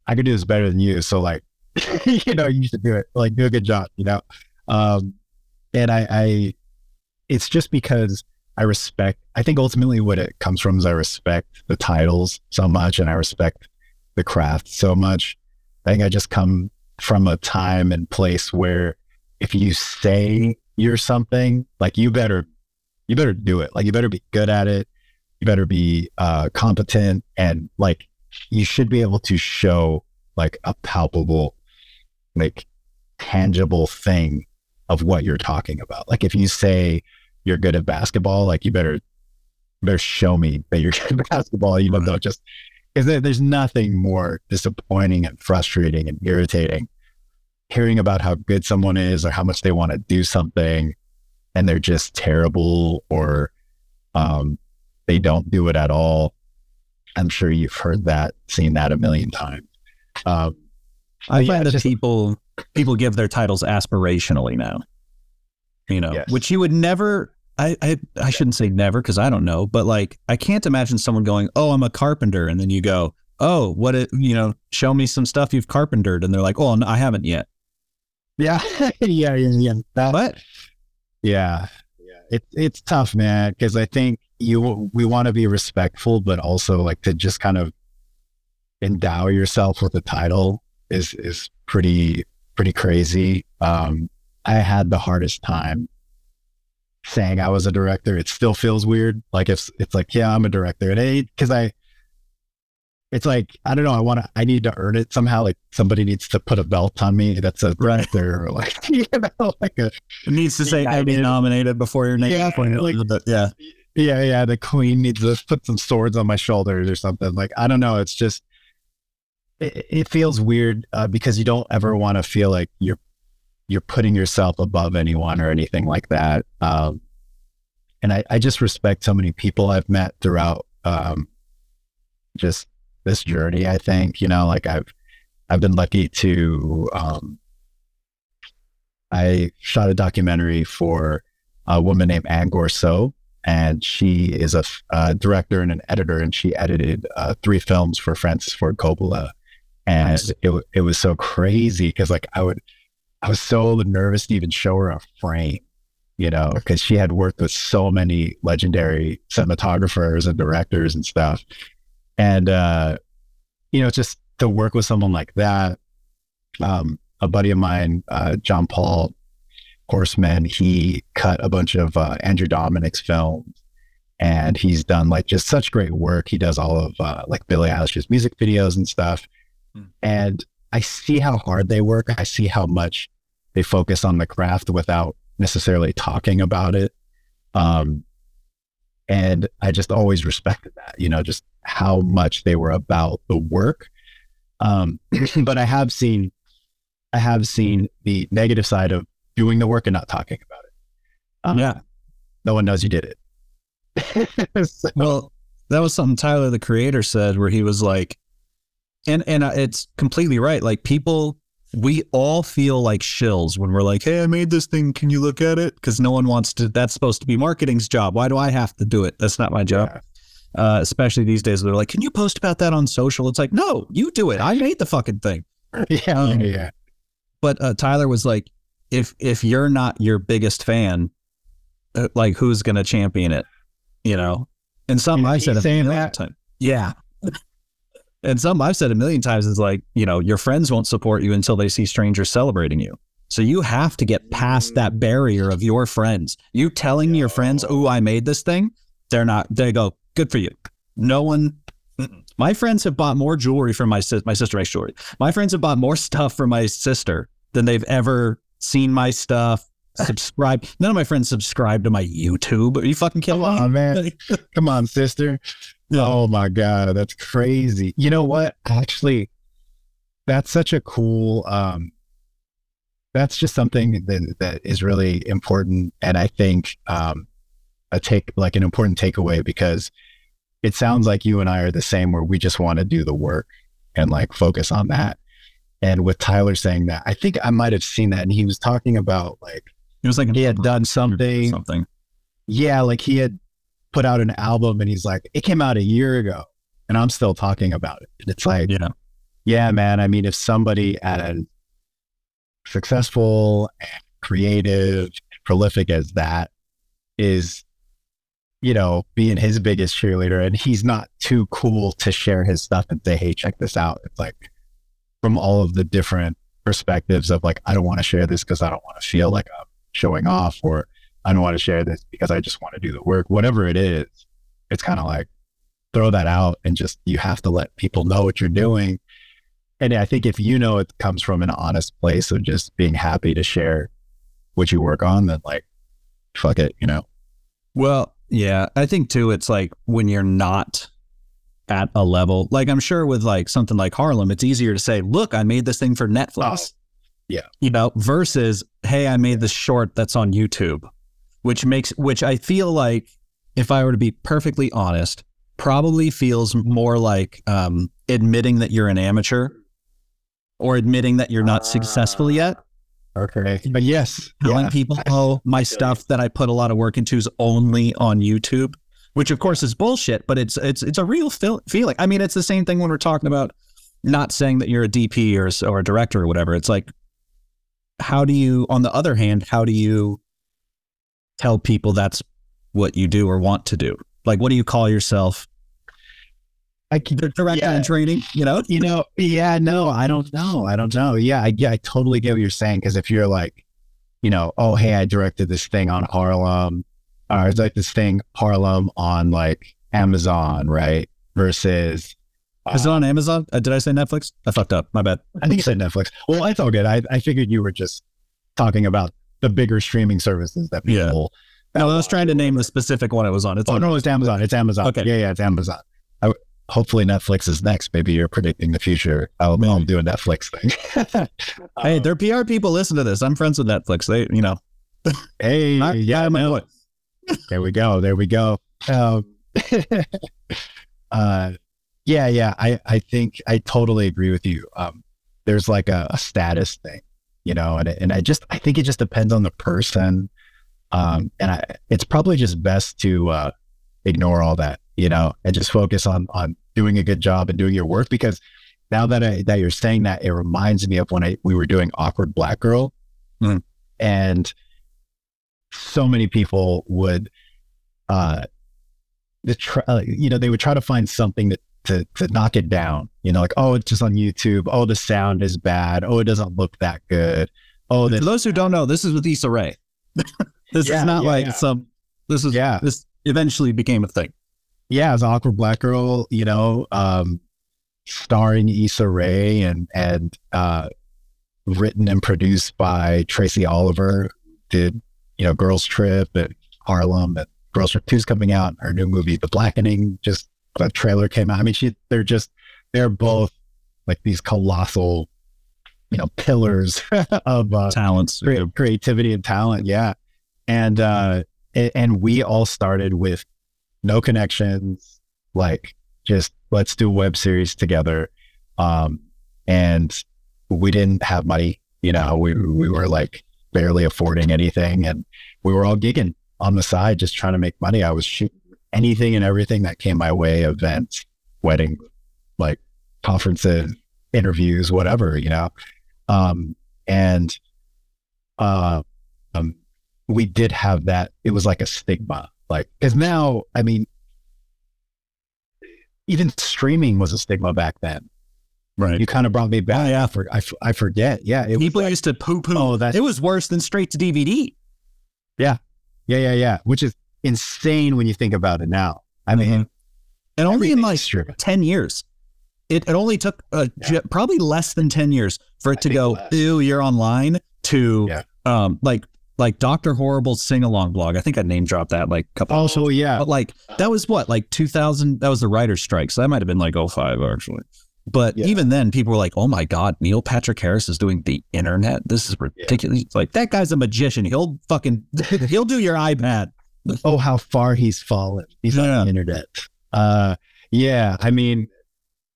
I could do this better than you. So like, you know, you should do it. Like do a good job, you know? Um and I, I it's just because I respect, I think ultimately what it comes from is I respect the titles so much and I respect the craft so much. I think I just come from a time and place where if you say you're something, like you better, you better do it. Like you better be good at it. You better be uh, competent and like you should be able to show like a palpable, like tangible thing of what you're talking about. Like if you say, you're good at basketball, like you better better show me that you're good at basketball, even though just because there, there's nothing more disappointing and frustrating and irritating hearing about how good someone is or how much they want to do something and they're just terrible or um, they don't do it at all. I'm sure you've heard that, seen that a million times. Um, I But yeah, find that people people give their titles aspirationally now. You know, Yes. which you would never. I I, I shouldn't say never because I don't know, but like I can't imagine someone going, "Oh, I'm a carpenter," and then you go, "Oh, what? It, you know, show me some stuff you've carpentered," and they're like, "Oh, no, I haven't yet." yeah, yeah, yeah, yeah. That- But Yeah, yeah. It's it's tough, man, because I think you we want to be respectful, but also like to just kind of endow yourself with a title is is pretty pretty crazy. Um, I had the hardest time saying I was a director. It still feels weird. Like if it's like yeah, I'm a director, and because I. It's like I don't know. I want to. I need to earn it somehow. Like somebody needs to put a belt on me. That's a director, or like you know, like a it needs to say Emmy nominated before your name. Yeah, like- yeah. yeah, yeah, the queen needs to put some swords on my shoulders or something. Like, I don't know. It's just, it, it feels weird uh, because you don't ever want to feel like you're, you're putting yourself above anyone or anything like that. Um, and I, I just respect so many people I've met throughout, um, just this journey. I think, you know, like I've, I've been lucky to, um, I shot a documentary for a woman named Anne Goursaud, and she is a, uh, director and an editor, and she edited uh, three films for Francis Ford Coppola, and Nice. it it was so crazy because like I would, I was so nervous to even show her a frame, you know, because she had worked with so many legendary cinematographers and directors and stuff, and uh, you know, just to work with someone like that. Um, a buddy of mine, uh, John Paul Horseman, he cut a bunch of uh, Andrew Dominik's films, and he's done like just such great work. He does all of uh, like Billie Eilish's music videos and stuff. Hmm. And I see how hard they work. I see how much they focus on the craft without necessarily talking about it. Um, and I just always respected that, you know, just how much they were about the work. Um, but I have seen, I have seen the negative side of doing the work and not talking about it. Um, yeah. No one knows you did it. so, well, that was something Tyler, the creator, said where he was like, and and uh, it's completely right. Like people, we all feel like shills when we're like, "Hey, I made this thing. Can you look at it?" Because no one wants to. That's supposed to be marketing's job. Why do I have to do it? That's not my job. Yeah. Uh, especially these days, they're like, "Can you post about that on social?" It's like, no, you do it. I made the fucking thing. Yeah, um, yeah. But uh, Tyler was like, if if you're not your biggest fan, uh, like who's gonna champion it? You know, and something I've said a million that? times. Yeah. and some I've said a million times is like, you know, your friends won't support you until they see strangers celebrating you. So you have to get past that barrier of your friends. You telling your friends, "Oh, I made this thing." They're not. They go, "Good for you." No one. My friends have bought more jewelry from my sister. my sister makes jewelry. My friends have bought more stuff from my sister than they've ever seen my stuff, subscribe. None of my friends subscribe to my YouTube. Are you fucking kidding me? Oh man, come on, sister. Yeah. Oh my god, that's crazy. You know what? Actually, that's such a cool. um That's just something that that is really important, and I think um a take like an important takeaway because it sounds like you and I are the same, where we just want to do the work and like focus on that. And with Tyler saying that, I think I might have seen that, and he was talking about like it was like he had done something. Something. Yeah, like he had put out an album and he's like, it came out a year ago and I'm still talking about it. And it's like, yeah, yeah, man. I mean, if somebody as successful and creative, prolific as that is, you know, being his biggest cheerleader and he's not too cool to share his stuff and say, hey, check this out. It's like from all of the different perspectives of like, I don't want to share this because I don't want to feel like I'm showing off or I don't want to share this because I just want to do the work. Whatever it is, it's kind of like throw that out and just you have to let people know what you're doing. And I think if you know it comes from an honest place of just being happy to share what you work on, then like fuck it, you know. Well, yeah, I think too it's like when you're not at a level like I'm sure with like something like Harlem, it's easier to say, "Look, I made this thing for Netflix." Oh, yeah. You know, versus, hey, I made this short that's on YouTube, which makes, which I feel like, if I were to be perfectly honest, probably feels more like um, admitting that you're an amateur or admitting that you're not uh, successful yet. Okay. But yes, telling yeah. people, oh, my stuff that I put a lot of work into is only on YouTube, which of course is bullshit, but it's it's it's a real feel- feeling. I mean, it's the same thing when we're talking about not saying that you're a DP or or a director or whatever. It's like how do you, on the other hand, how do you tell people that's what you do or want to do? Like, what do you call yourself? I can direct yeah. training, you know, you know, yeah, no, I don't know. I don't know. Yeah. I, yeah, I totally get what you're saying. Cause if you're like, you know, oh, Hey, I directed this thing on Harlem or it's like this thing Harlem on like Amazon, right? Versus is it on Amazon? Uh, did I say Netflix? I fucked up. My bad. I think you said Netflix. Well, it's all good. I, I figured you were just talking about the bigger streaming services that people. Yeah. No, I was trying to name the specific one it was on. It's oh, on. no, it's Amazon. It's Amazon. Okay. Yeah, yeah, it's Amazon. I, hopefully Netflix is next. Maybe you're predicting the future. I'll, I'll do a Netflix thing. hey, their PR people listen to this. I'm friends with Netflix. They, you know. hey, yeah, my There we go. There we go. Um, uh, yeah, yeah. I, I think I totally agree with you. Um, there's like a, a, status thing, you know, and, and I just, I think it just depends on the person. Um, and I, it's probably just best to, uh, ignore all that, you know, and just focus on, on doing a good job and doing your work. Because now that I, that you're saying that, it reminds me of when I, we were doing awkward black girl mm. and so many people would, uh, the try, uh, you know, they would try to find something that to to knock it down. You know, like oh, it's just on YouTube. Oh, the sound is bad. Oh, it doesn't look that good. Oh, for those who don't know, this is with Issa Rae. this yeah, is not yeah, like yeah. some. This is yeah. This eventually became a thing. Yeah, as awkward black girl, you know, um, starring Issa Rae and and uh, written and produced by Tracy Oliver, did you know, Girls Trip and Harlem and Girls Trip 2's coming out. Her new movie, The Blackening, just the trailer came out. I mean, she, they're just, they're both like these colossal, you know, pillars of uh, Talents. crea- creativity and talent. Yeah. And, uh, and we all started with no connections, like just let's do web series together. Um, and we didn't have money, you know, we, we were like barely affording anything and we were all gigging on the side, just trying to make money. I was shooting anything and everything that came my way, events, wedding, like conferences, interviews, whatever, you know? Um, and, uh, um, we did have that. It was like a stigma, like, cause now, I mean, even streaming was a stigma back then. Right. You kind of brought me back. yeah. I, for, I, I forget. Yeah. People like- used to poo poo. Oh, that. it was worse than straight to DVD. yeah, yeah, yeah. Yeah. Which is insane when you think about it now. I mean, And only in like streaming. 10 years. It, it only took uh, Yeah. probably less than 10 years for it I to go, less. ew, you're online to Yeah. um, like like Dr. Horrible's sing along blog. I think I name dropped that like a couple. Also, yeah. But like that was what, like 2000, that was the writer's strike. So that might have been like 05 actually. But Yeah. even then, people were like, oh my God, Neil Patrick Harris is doing the internet. This is ridiculous. It's Like, that guy's a magician. He'll fucking, he'll do your iPad. oh, how far he's fallen. He's Yeah. on the internet. Uh, yeah. I mean,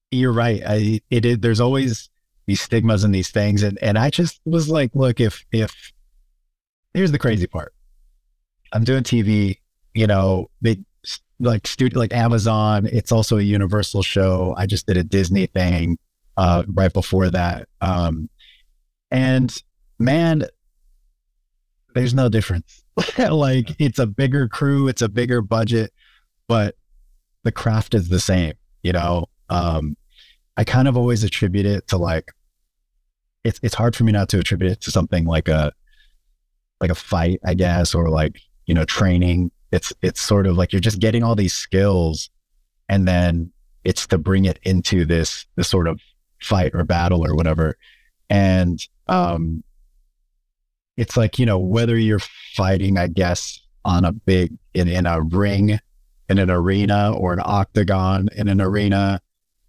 you're right. I, it is, there's always these stigmas and these things. And, and I just was like, look, if, if, here's the crazy part. I'm doing TV, you know, they like studio, like Amazon. It's also a universal show. I just did a Disney thing, uh, right before that. Um, and man, there's no difference. like it's a bigger crew, it's a bigger budget, but the craft is the same, you know? Um, I kind of always attribute it to like, it's, it's hard for me not to attribute it to something like a, like a fight, I guess, or like, you know, training. It's, it's sort of like you're just getting all these skills and then it's to bring it into this, this sort of fight or battle or whatever. And, um, it's like, you know, whether you're fighting, I guess, on a big, in, in a ring, in an arena or an octagon in an arena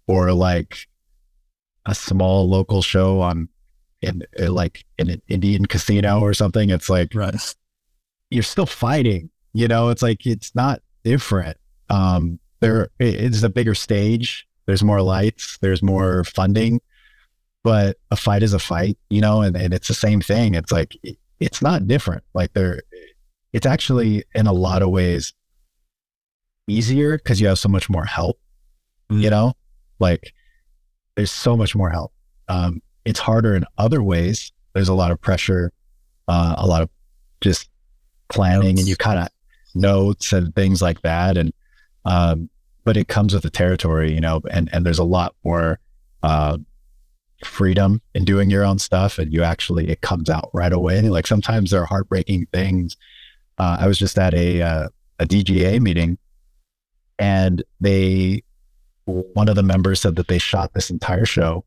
or like a small local show on in uh, like in an Indian casino or something. It's like, Right. you're still fighting, you know, it's like, it's not different. Um, there it's a bigger stage. There's more lights. There's more funding, but a fight is a fight, you know, and, and it's the same thing. It's like, it- it's not different. Like there, it's actually in a lot of ways easier because you have so much more help, Mm. you know, like there's so much more help. Um, it's harder in other ways. There's a lot of pressure, uh, a lot of just planning Notes. and you kind of notes and things like that. And, um, but it comes with the territory, you know, and, and there's a lot more, uh, freedom in doing your own stuff and you actually, it comes out right away. Like sometimes there are heartbreaking things. Uh, I was just at a, uh, a DGA meeting and they, one of the members said that they shot this entire show.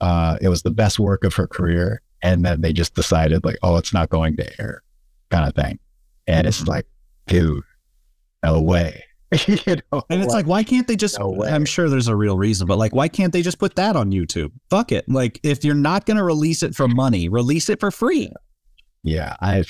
Uh, it was the best work of her career. And then they just decided like, oh, it's not going to air kind of thing. And it's Mhm. like, dude, no way. you know, And it's like, why can't they just? No. I'm sure there's a real reason, but like, why can't they just put that on YouTube? Fuck it. Like, if you're not going to release it for money, release it for free. yeah, I,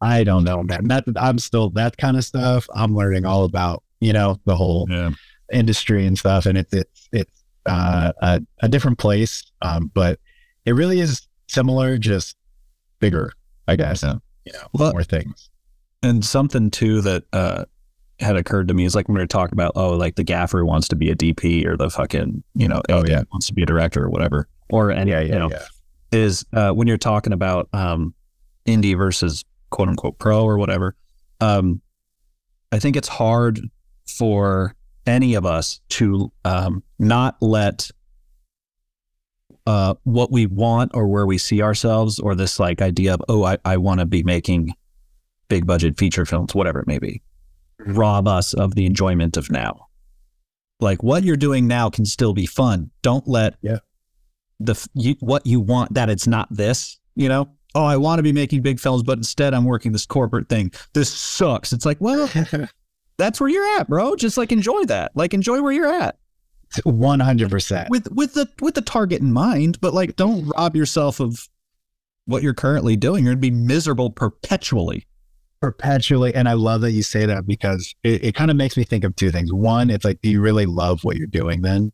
I don't know, man. That I'm still that kind of stuff. I'm learning all about, you know, the whole Yeah. industry and stuff, and it's it's it's uh, a a different place, um, but it really is similar, just bigger, I guess. Yeah. You know, Well, more things. And something too that uh, had occurred to me is like when we were talking about, oh, like the gaffer wants to be a DP or the fucking, you know, Oh, yeah. wants to be a director or whatever. Or any, Yeah, you yeah, know, yeah. is uh, when you're talking about um, indie versus quote unquote pro or whatever. Um, I think it's hard for any of us to um, not let uh, what we want or where we see ourselves or this like idea of, oh, I, I want to be making big budget feature films, whatever it may be, rob us of the enjoyment of now. Like what you're doing now can still be fun. Don't let Yeah. the you, what you want that it's not this, you know, oh, I want to be making big films, but instead I'm working this corporate thing. This sucks. It's like, well, that's where you're at, bro. Just like enjoy that. Like enjoy where you're at. One hundred percent. With with the with the target in mind, but like don't rob yourself of what you're currently doing. You're gonna be miserable perpetually. Perpetually. And I love that you say that because it, it kind of makes me think of two things. One, it's like, do you really love what you're doing then?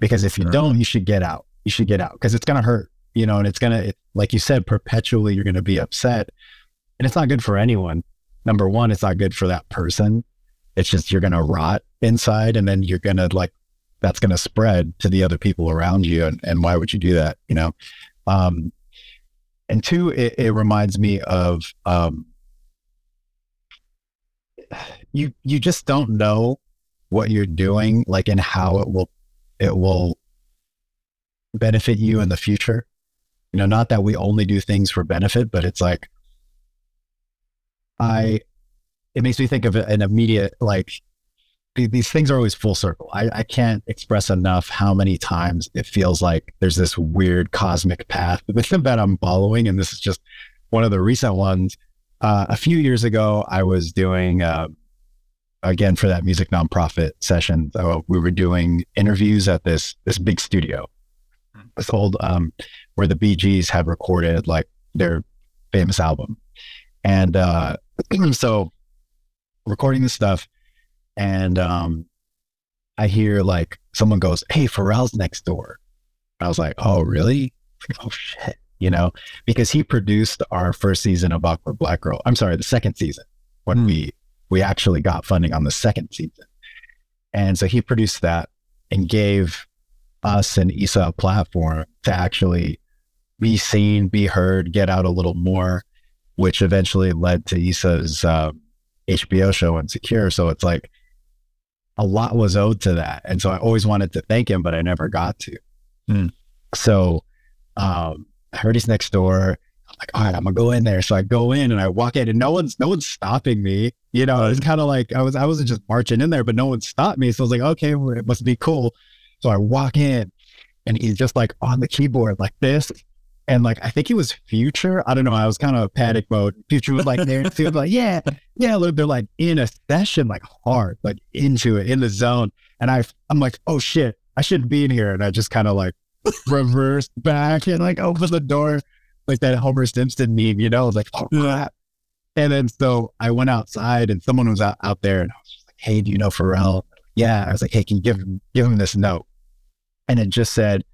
Because if you Sure. don't, you should get out. You should get out because it's gonna hurt, you know, and it's gonna it, like you said, perpetually you're gonna be upset. And it's not good for anyone. Number one, it's not good for that person. It's just you're gonna rot inside and then you're gonna like that's gonna spread to the other people around you. And, and why would you do that? You know? Um and two, it, it reminds me of um you you just don't know what you're doing, like and how it will it will benefit you in the future. You know, not that we only do things for benefit, but it's like I it makes me think of an immediate like these things are always full circle. I, I can't express enough how many times it feels like there's this weird cosmic path that I'm following. And this is just one of the recent ones. Uh, a few years ago, I was doing, uh, again, for that music nonprofit session, so we were doing interviews at this, this big studio. It's old, um, where the Bee Gees had recorded like their famous album. And, uh, so recording this stuff and, um, I hear like someone goes, Hey, Pharrell's next door. I was like, Oh, really? Oh shit. You know, because he produced our first season of Awkward Black Girl. I'm sorry, the second season when we we actually got funding on the second season. And so he produced that and gave us and Issa a platform to actually be seen, be heard, get out a little more, which eventually led to Issa's uh, HBO show Insecure. So it's like a lot was owed to that. And so I always wanted to thank him, but I never got to. Hmm. So um, I heard he's next door. I'm like, all right, I'm gonna go in there. So I go in and I walk in, and no one's no one's stopping me. You know, it's kind of like I was I wasn't just marching in there, but no one stopped me. So I was like, okay, well, it must be cool. So I walk in, and he's just like on the keyboard like this. And like I think it was Future. I don't know. I was kind of panic mode. Future was like there too. like yeah, yeah. Look, they're like in a session, like hard, like into it, in the zone. And I, I'm like, oh shit, I shouldn't be in here. And I just kind of like reversed back and like opened the door, like that Homer Simpson meme, you know, like, oh, crap. And then so I went outside and someone was out, out there and I was like, hey, do you know Pharrell? Yeah. I was like, hey, can you give him, give him this note? And it just said,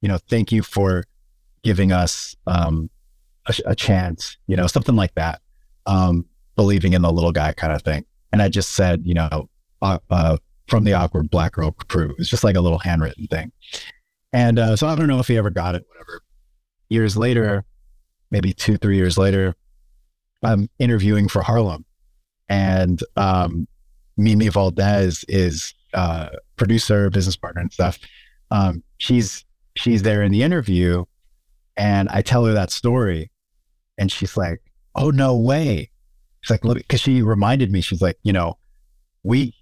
you know, thank you for giving us um, a, a chance, you know, something like that. Um, believing in the little guy kind of thing. And I just said, you know, uh, uh, from the awkward black girl crew. It's just like a little handwritten thing. And uh, so I don't know if he ever got it, whatever. Years later, maybe two, three years later, I'm interviewing for Harlem. And um, Mimi Valdez is uh, producer, business partner, and stuff. Um, she's she's there in the interview, and I tell her that story, and she's like, "Oh no way!" She's like, "Because she reminded me, she's like, you know, we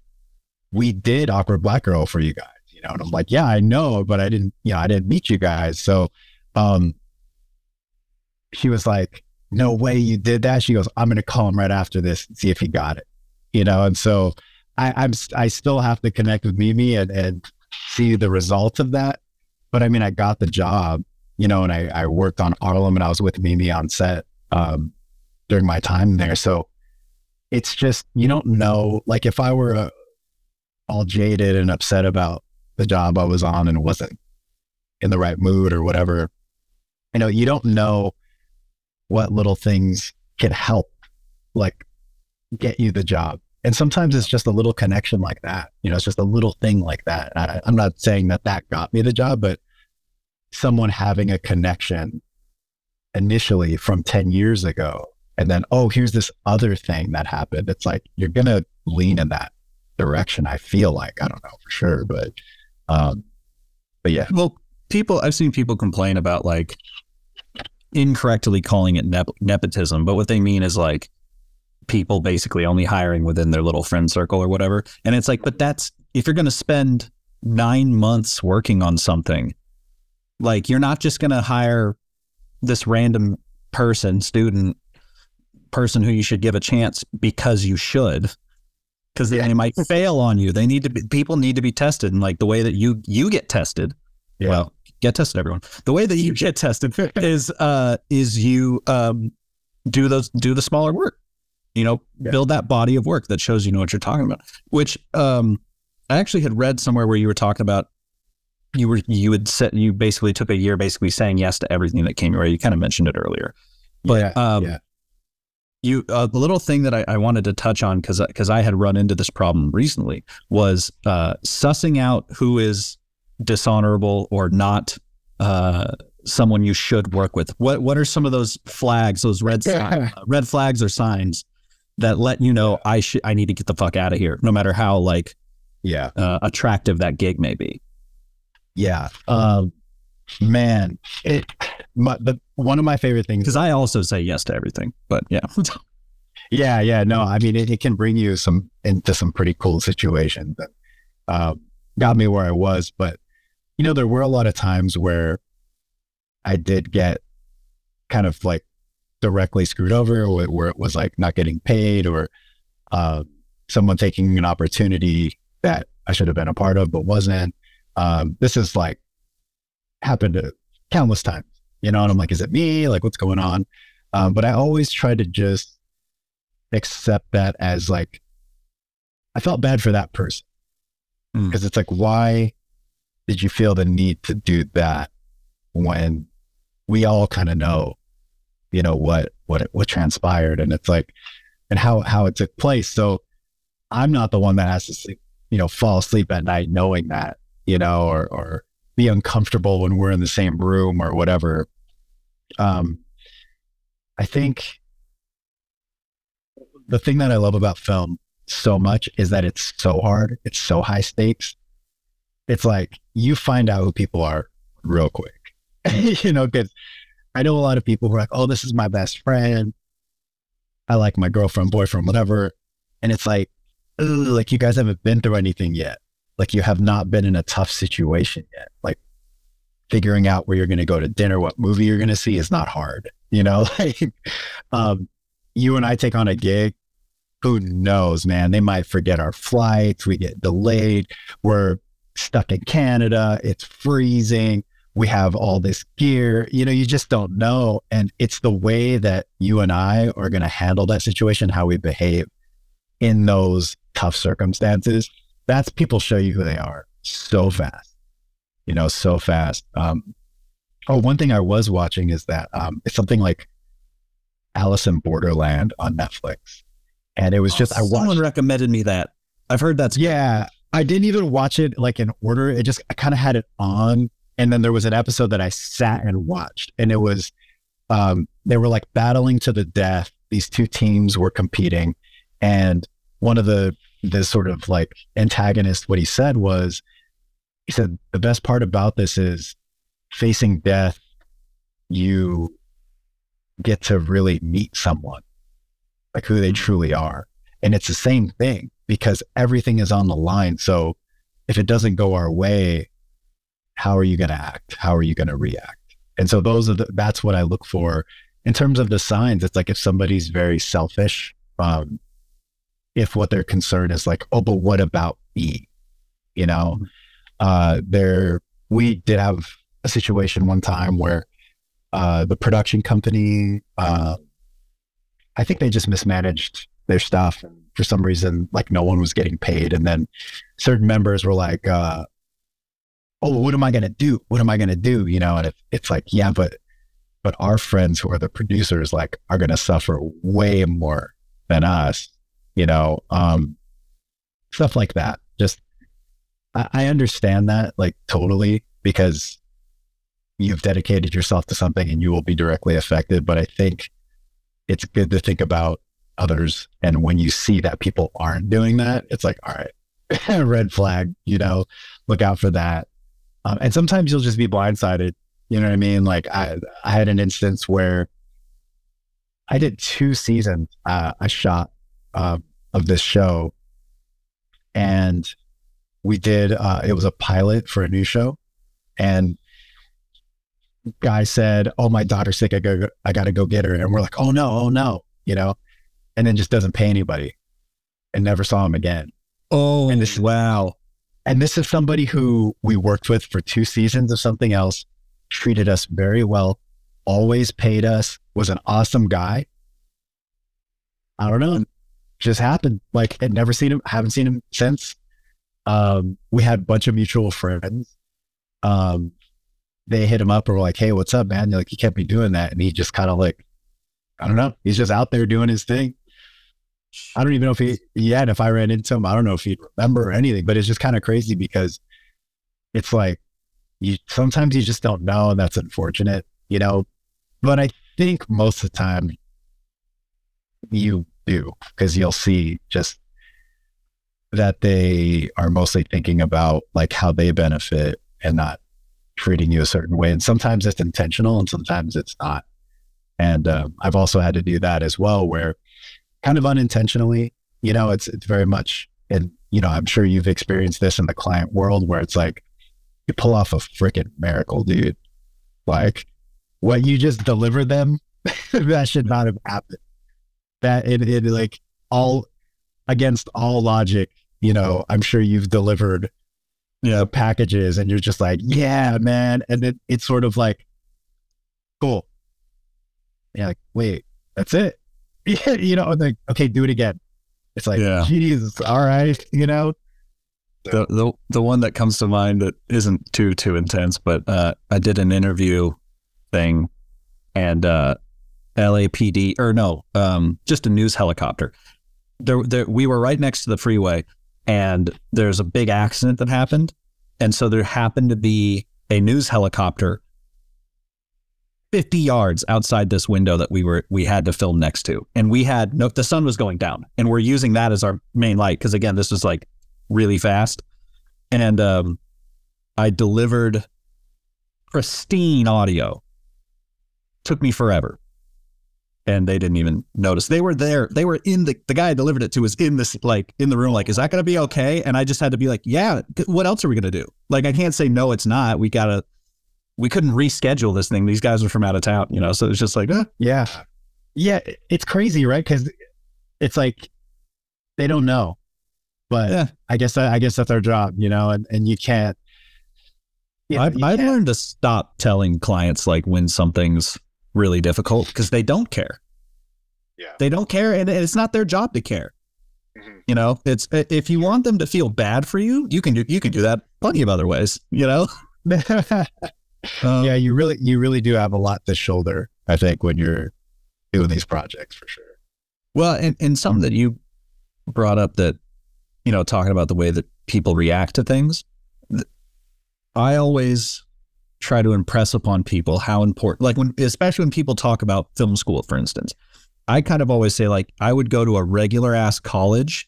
we did awkward black girl for you guys, you know." And I'm like, "Yeah, I know, but I didn't, you know, I didn't meet you guys." So, um, she was like, "No way you did that." She goes, "I'm going to call him right after this and see if he got it," you know. And so I, I'm I still have to connect with Mimi and and see the results of that. But I mean, I got the job, you know, and I, I worked on Harlem and I was with Mimi on set um, during my time there. So it's just, you don't know, like if I were uh, all jaded and upset about the job I was on and wasn't in the right mood or whatever, you know, you don't know what little things can help, like get you the job. And sometimes it's just a little connection like that. You know, it's just a little thing like that. I, I'm not saying that that got me the job, but someone having a connection initially from 10 years ago, and then, oh, here's this other thing that happened. It's like you're to lean in that direction. I feel like, I don't know for sure, but, um, but yeah. Well, people, I've seen people complain about like incorrectly calling it nep- nepotism, but what they mean is like people basically only hiring within their little friend circle or whatever. And it's like, but that's if you're to spend nine months working on something, like you're not just going to hire this random person, student, person who you should give a chance because you should. Because they might fail on you. They need to be people need to be tested. And like the way that you you get tested, Yeah. well, get tested, everyone. The way that you get tested is uh is you um do those do the smaller work. You know, Yeah. build that body of work that shows you know what you're talking about. Which um I actually had read somewhere where you were talking about you were you would set you basically took a year basically saying yes to everything that came your way. You kind of mentioned it earlier. But yeah, um yeah. you uh, the little thing that I, I wanted to touch on because because I had run into this problem recently was uh, sussing out who is dishonorable or not uh, someone you should work with. What what are some of those flags, those red uh, red flags or signs that let you know I should I need to get the fuck out of here, no matter how like yeah. uh, attractive that gig may be. Yeah. Um, man, it, my, the, one of my favorite things. Because I also say yes to everything, but yeah, Yeah. Yeah. No, I mean, it, it can bring you some into some pretty cool situations that um, got me where I was. But, you know, there were a lot of times where I did get kind of like directly screwed over where, where it was like not getting paid or uh, someone taking an opportunity that I should have been a part of but wasn't. Um, this is like happened countless times, you know, and I'm like, is it me? Like, what's going on? Um, but I always try to just accept that as like, I felt bad for that person Mm. because it's like, why did you feel the need to do that when we all kind of know, you know, what, what, what transpired and it's like, and how, how it took place. So I'm not the one that has to sleep, you know, fall asleep at night knowing that, you know, or, or be uncomfortable when we're in the same room or whatever. Um, I think the thing that I love about film so much is that it's so hard. It's so high stakes. It's like you find out who people are real quick, you know, because I know a lot of people who are like, oh, this is my best friend. I like my girlfriend, boyfriend, whatever. And it's like, "Ugh, like you guys haven't been through anything yet. Like you have not been in a tough situation yet. Like figuring out where you're going to go to dinner, what movie you're going to see is not hard. You know, like um, you and I take on a gig. Who knows, man? They might forget our flights. We get delayed. We're stuck in Canada. It's freezing. We have all this gear. You know, you just don't know. And it's the way that you and I are going to handle that situation, how we behave in those tough circumstances. That's people show you who they are so fast, you know, so fast. Um, oh, one thing I was watching is that um, it's something like Alice in Borderland on Netflix. And it was just, I watched someone recommended me that. I've heard that's yeah, I didn't even watch it like in order. It just I kind of had it on, and then there was an episode that I sat and watched, and it was um, they were like battling to the death. These two teams were competing, and one of the the sort of like antagonist, what he said was, he said the best part about this is facing death. You get to really meet someone, like who they truly are. And it's the same thing because everything is on the line. So if it doesn't go our way, how are you going to act? How are you going to react? And so those are the, that's what I look for in terms of the signs. It's like if somebody's very selfish, um, if what they're concerned is like, oh, but what about me? You know, uh, there we did have a situation one time where uh, the production company, uh, I think they just mismanaged their stuff. And for some reason, like no one was getting paid. And then certain members were like, uh, oh, what am I going to do? What am I going to do? You know, and it, it's like, yeah, but, but our friends who are the producers, like, are going to suffer way more than us, you know, um, stuff like that. Just, I, I understand that like totally because you've dedicated yourself to something and you will be directly affected. But I think it's good to think about others. And when you see that people aren't doing that, it's like, all right, red flag, you know, look out for that. Um, and sometimes you'll just be blindsided. You know what I mean? Like I, I had an instance where I did two seasons. Uh, I shot uh, of this show, and we did. Uh, it was a pilot for a new show, and guy said, "Oh, my daughter's sick. I go, I got to go get her," and we're like, "Oh no, oh no," you know, and then just doesn't pay anybody, and never saw him again. Oh, And this- wow. And this is somebody who we worked with for two seasons of something else, treated us very well, always paid us, was an awesome guy. I don't know. Just happened. Like had never seen him, haven't seen him since. Um, we had a bunch of mutual friends. Um, they hit him up and were like, Hey, what's up, man? You're like, you kept me doing that. And he just kind of like, I don't know. He's just out there doing his thing. I don't even know if he, yeah, and if I ran into him, I don't know if he'd remember or anything, but it's just kind of crazy because it's like you sometimes you just don't know, and that's unfortunate, you know. But I think most of the time you do because you'll see just that they are mostly thinking about like how they benefit and not treating you a certain way. And sometimes it's intentional and sometimes it's not. And um, I've also had to do that as well, where kind of unintentionally, you know, it's it's very much, and you know, I'm sure you've experienced this in the client world where it's like you pull off a freaking miracle, dude. Like what you just delivered them, that should not have happened. That it, it like all against all logic, you know, I'm sure you've delivered you know, packages and you're just like, yeah, man. And then it's sort of like, cool. Yeah, like, wait, that's it. Yeah, you know, and like, okay, do it again. It's like, Yeah. Jesus, all right, you know? The, the the one that comes to mind that isn't too too intense, but uh, I did an interview thing, and uh, LAPD or no, um, just a news helicopter. There, there, we were right next to the freeway, and there's a big accident that happened, and so there happened to be a news helicopter. 50 yards outside this window that we were we had to film next to and we had no the sun was going down and we're using that as our main light because again this was like really fast. And um, I delivered pristine audio. Took me forever. And they didn't even notice. They were there. They were in the the guy I delivered it to was in this like in the room, like, is that gonna be okay? And I just had to be like, yeah, what else are we gonna do? Like I can't say no, it's not. We gotta we couldn't reschedule this thing. These guys are from out of town, you know. So it's just like, eh, Yeah. Yeah. It's crazy, right? Because it's like they don't know. But Yeah. I guess I guess that's our job, you know, and, and you can't. you know, I've, you I've can't- learned to stop telling clients like when something's really difficult because they don't care. Yeah. They don't care, and it's not their job to care. Mhm. You know, it's if you want them to feel bad for you, you can do you can do that plenty of other ways. You know, Um, yeah, you really you really do have a lot to shoulder, I think, when you're doing these projects for sure. Well, and, and something that you brought up that, you know, talking about the way that people react to things, th- I always try to impress upon people how important, like when, especially when people talk about film school, for instance, I kind of always say, like, I would go to a regular ass college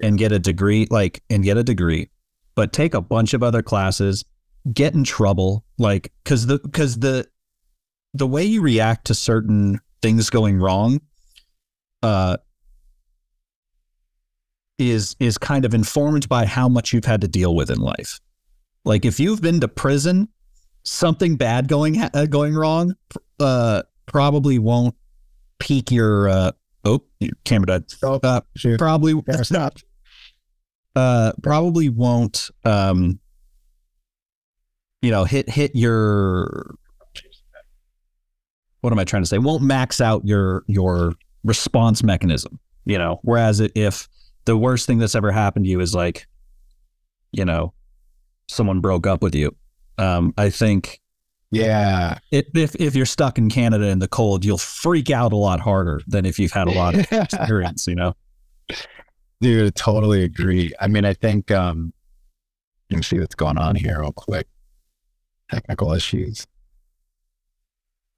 and get a degree, like, and get a degree, but take a bunch of other classes, get in trouble, like, cause the, cause the, the way you react to certain things going wrong uh, is is kind of informed by how much you've had to deal with in life. Like if you've been to prison, something bad going uh, going wrong uh, probably won't peak your uh, oh your camera died. Stop. Uh, Sure. probably Yeah, stop. uh, probably won't um, you know hit hit your what am I trying to say? Won't max out your your response mechanism. You know, whereas if the worst thing that's ever happened to you is like, you know, someone broke up with you. Um, I think Yeah. it, if if you're stuck in Canada in the cold, you'll freak out a lot harder than if you've had a lot of experience. You know. Dude, I totally agree. I mean, I think um let me see what's going on here real quick. Technical issues.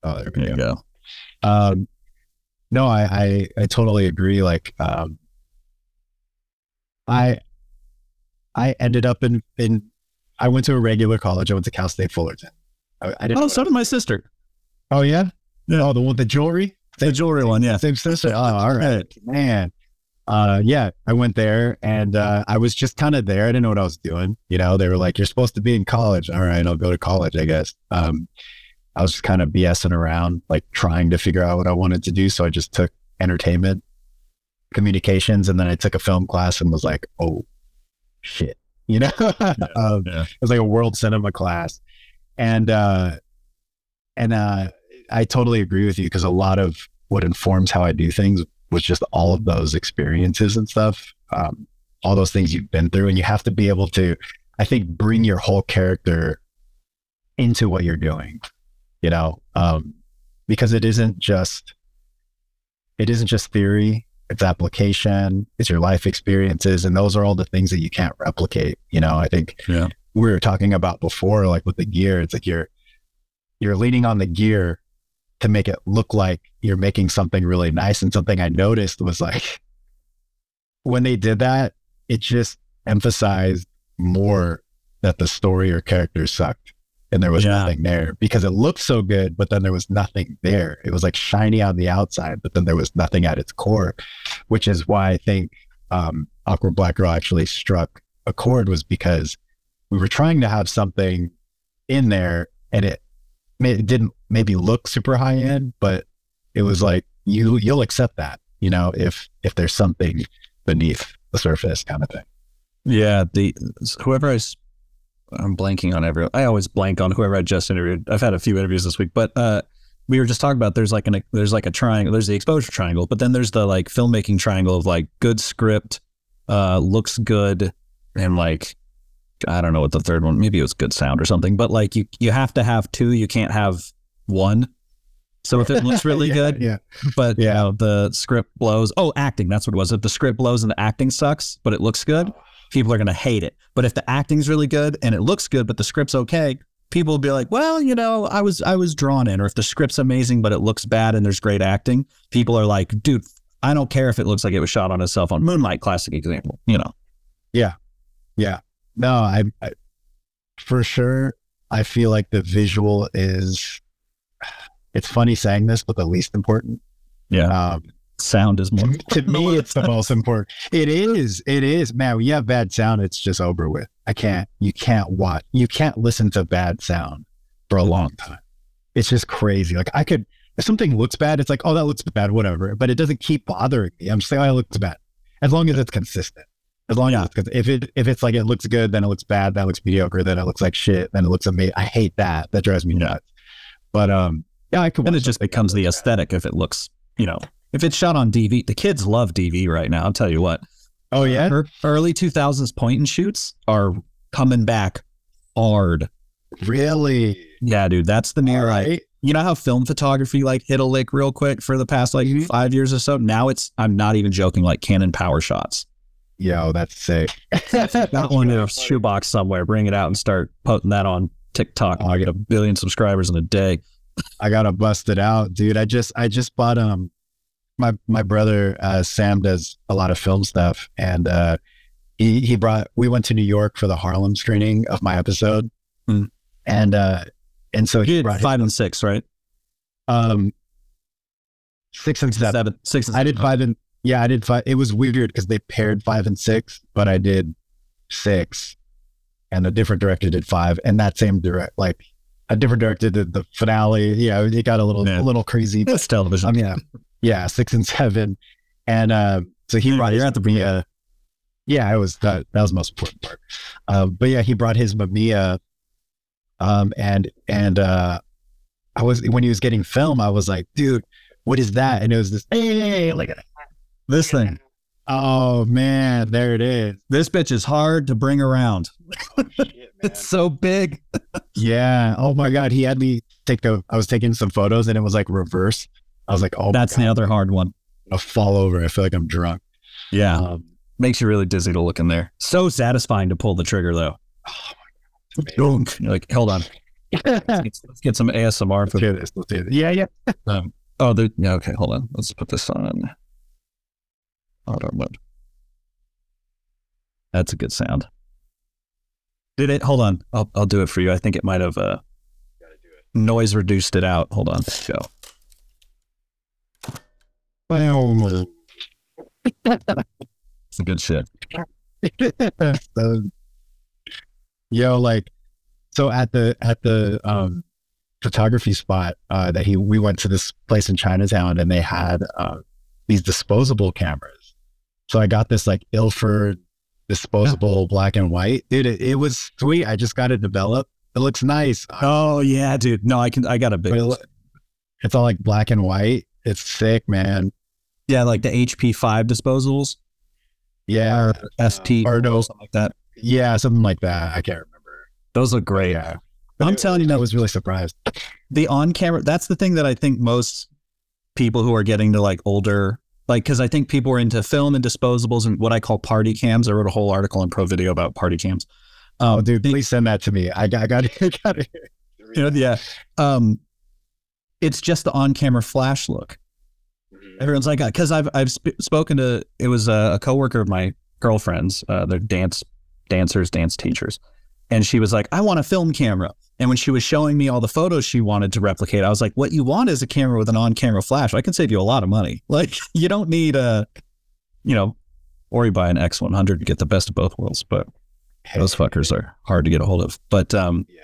Oh, there we There go. you go. Um, no, I, I, I totally agree. Like, um, I, I ended up in, in, I went to a regular college. I went to Cal State Fullerton. I, I didn't. Oh, so did my sister. oh yeah. Oh, the one the jewelry. The jewelry one, yeah. Same sister. Oh, all right, man. Uh, yeah, I went there and uh, I was just kind of there. I didn't know what I was doing. You know, they were like, "You're supposed to be in college." All right, I'll go to college, I guess. Um, I was just kind of BSing around, like trying to figure out what I wanted to do. So I just took entertainment communications and then I took a film class and was like, oh shit. You know? um, yeah. it was like a world cinema class. And uh and uh I totally agree with you because a lot of what informs how I do things was just all of those experiences and stuff. Um, all those things you've been through. And you have to be able to, I think, bring your whole character into what you're doing, you know, um, because it isn't just, it isn't just theory, it's application, it's your life experiences. And those are all the things that you can't replicate. You know, I think Yeah. we were talking about before, like with the gear, it's like you're, you're leaning on the gear to make it look like you're making something really nice. And something I noticed was like when they did that, it just emphasized more that the story or character sucked and there was Yeah. nothing there because it looked so good, but then there was nothing there. It was like shiny on the outside, but then there was nothing at its core, which is why I think um, Awkward Black Girl actually struck a chord was because we were trying to have something in there and it, it didn't maybe look super high end, but it was like you you'll accept that, you know, if if there's something beneath the surface kind of thing. Yeah, the whoever I, I'm blanking on everyone. I always blank on whoever I just interviewed. I've had a few interviews this week, but uh, we were just talking about there's like an there's like a triangle. There's the exposure triangle, but then there's the like filmmaking triangle of like good script, uh, looks good, and like I don't know what the third one. Maybe it was good sound or something. But like you you have to have two. You can't have one. So if it looks really Yeah, good, Yeah. but you Yeah. know, the script blows. Oh, acting. That's what it was. If the script blows and the acting sucks, but it looks good, people are going to hate it. But if the acting's really good and it looks good, but the script's okay, people will be like, well, you know, I was I was drawn in. Or if the script's amazing but it looks bad and there's great acting, people are like, dude, I don't care if it looks like it was shot on a cell phone. Moonlight, classic example. You know, Yeah, yeah. No, I, I for sure I feel like the visual is it's funny saying this, but the least important. yeah, Um sound is more. to me it's the most important. It is. It is. Man, when you have bad sound, it's just over with. I can't you can't watch you can't listen to bad sound for a long time. It's just crazy. Like I could if something looks bad, it's like, oh that looks bad, whatever. But it doesn't keep bothering me. I'm just like, oh it looks bad. As long as it's consistent. As long Yeah. as it's if it if it's like it looks good, then it looks bad, that looks mediocre, then it looks like shit, then it looks amazing. I hate that. That drives me nuts. But um yeah, I could And it just becomes the aesthetic if it looks, you know, if it's shot on DV. The kids love DV right now. I'll tell you what. Oh yeah? Ear- early 2000s point and shoots are coming back hard. Really? Yeah, dude, that's the new right. You know how film photography like hit a lick real quick for the past like Mhm. five years or so. Now it's I'm not even joking. Like Canon power shots. Yo, that's sick. Got one in a shoebox somewhere. Bring it out and start putting that on TikTok. Oh, I get a billion subscribers in a day. I gotta bust it out, dude. I just I just bought um my my brother uh Sam does a lot of film stuff and uh he he brought we went to New York for the Harlem screening of my episode. Hmm. And uh and so he did brought five and six, right? um six and seven. Seven, six. And I did seven. five and yeah, I did five. It was weird because they paired five and six, but I did six, and a different director did five, and that same direct like a different director did the finale. Yeah, it got a little a little crazy. It's television. I mean, yeah, yeah, six and seven, and uh, so he brought. you're his at the premiere. Mamiya- Yeah, it was that. That was the most important part. Um, but yeah, he brought his Mamiya, um, and and uh, I was when he was getting film, I was like, dude, what is that? And it was this. Hey, look at that. this thing. Oh man, there it is. This bitch is hard to bring around. Shit. It's so big. Yeah. Oh my god, he had me take a. I was taking some photos, and it was like reverse. I was like, oh, That's my the other hard one. I'll fall over. I feel like I'm drunk. Yeah. Um, Makes you really dizzy to look in there. So satisfying to pull the trigger though. oh Dunk. You're like, hold on. Let's, let's get some ASMR Let's for do this. Let's do this. Yeah, yeah. um, Oh, there, yeah. Okay, hold on. Let's put this on auto mode. That's a good sound. Did it? Hold on. I'll I'll do it for you. I think it might have uh, Gotta do it. noise reduced it out. Hold on. Go. It's a good shit. So, yo, like, so at the at the um photography spot uh, that he we went to this place in Chinatown and they had uh, these disposable cameras. So I got this like Ilford disposable black and white. Dude, it, it was sweet. I just got it developed. It looks nice. Oh yeah, dude. No, I can. I got a big. It it's all like black and white. It's sick, man. Yeah, like the HP five disposals. Yeah. ST or no, something like that. yeah, something like that. I can't remember. Those look great. Yeah. I'm telling you, I was really surprised. the on camera. That's the thing that I think most people who are getting to like older, like because I think people are into film and disposables and what I call party cams. I wrote a whole article in Pro Video about party cams. Um, Oh, dude, please send that to me. I got, I got, I got it. you know, yeah. Um, it's just the on-camera flash look. Everyone's like, because I've I've sp- spoken to it was a, a coworker of my girlfriend's. Uh, they're dance dancers, dance teachers, and she was like, I want a film camera. And when she was showing me all the photos she wanted to replicate, I was like, what you want is a camera with an on-camera flash. I can save you a lot of money. Like you don't need a, you know, or you buy an X100 to get the best of both worlds. But those fuckers are hard to get a hold of. But um, Yeah.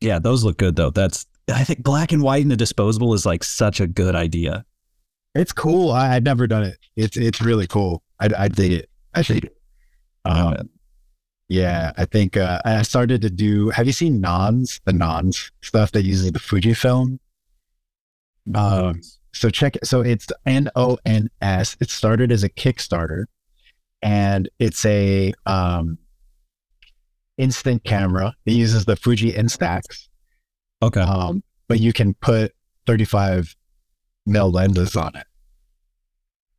yeah, those look good though. That's I think black and white in a disposable is like such a good idea. It's cool. I, I'd never done it. It's it's really cool. I I dig it. I dig it. Um, Uh, yeah, I think uh, I started to do. Have you seen Nons? The Nons stuff that uses the Fujifilm. Um, so check. it. So it's N O N S. It started as a Kickstarter, and it's a um, instant camera. It uses the Fuji Instax, okay. um, but you can put 35 mil lenses on it.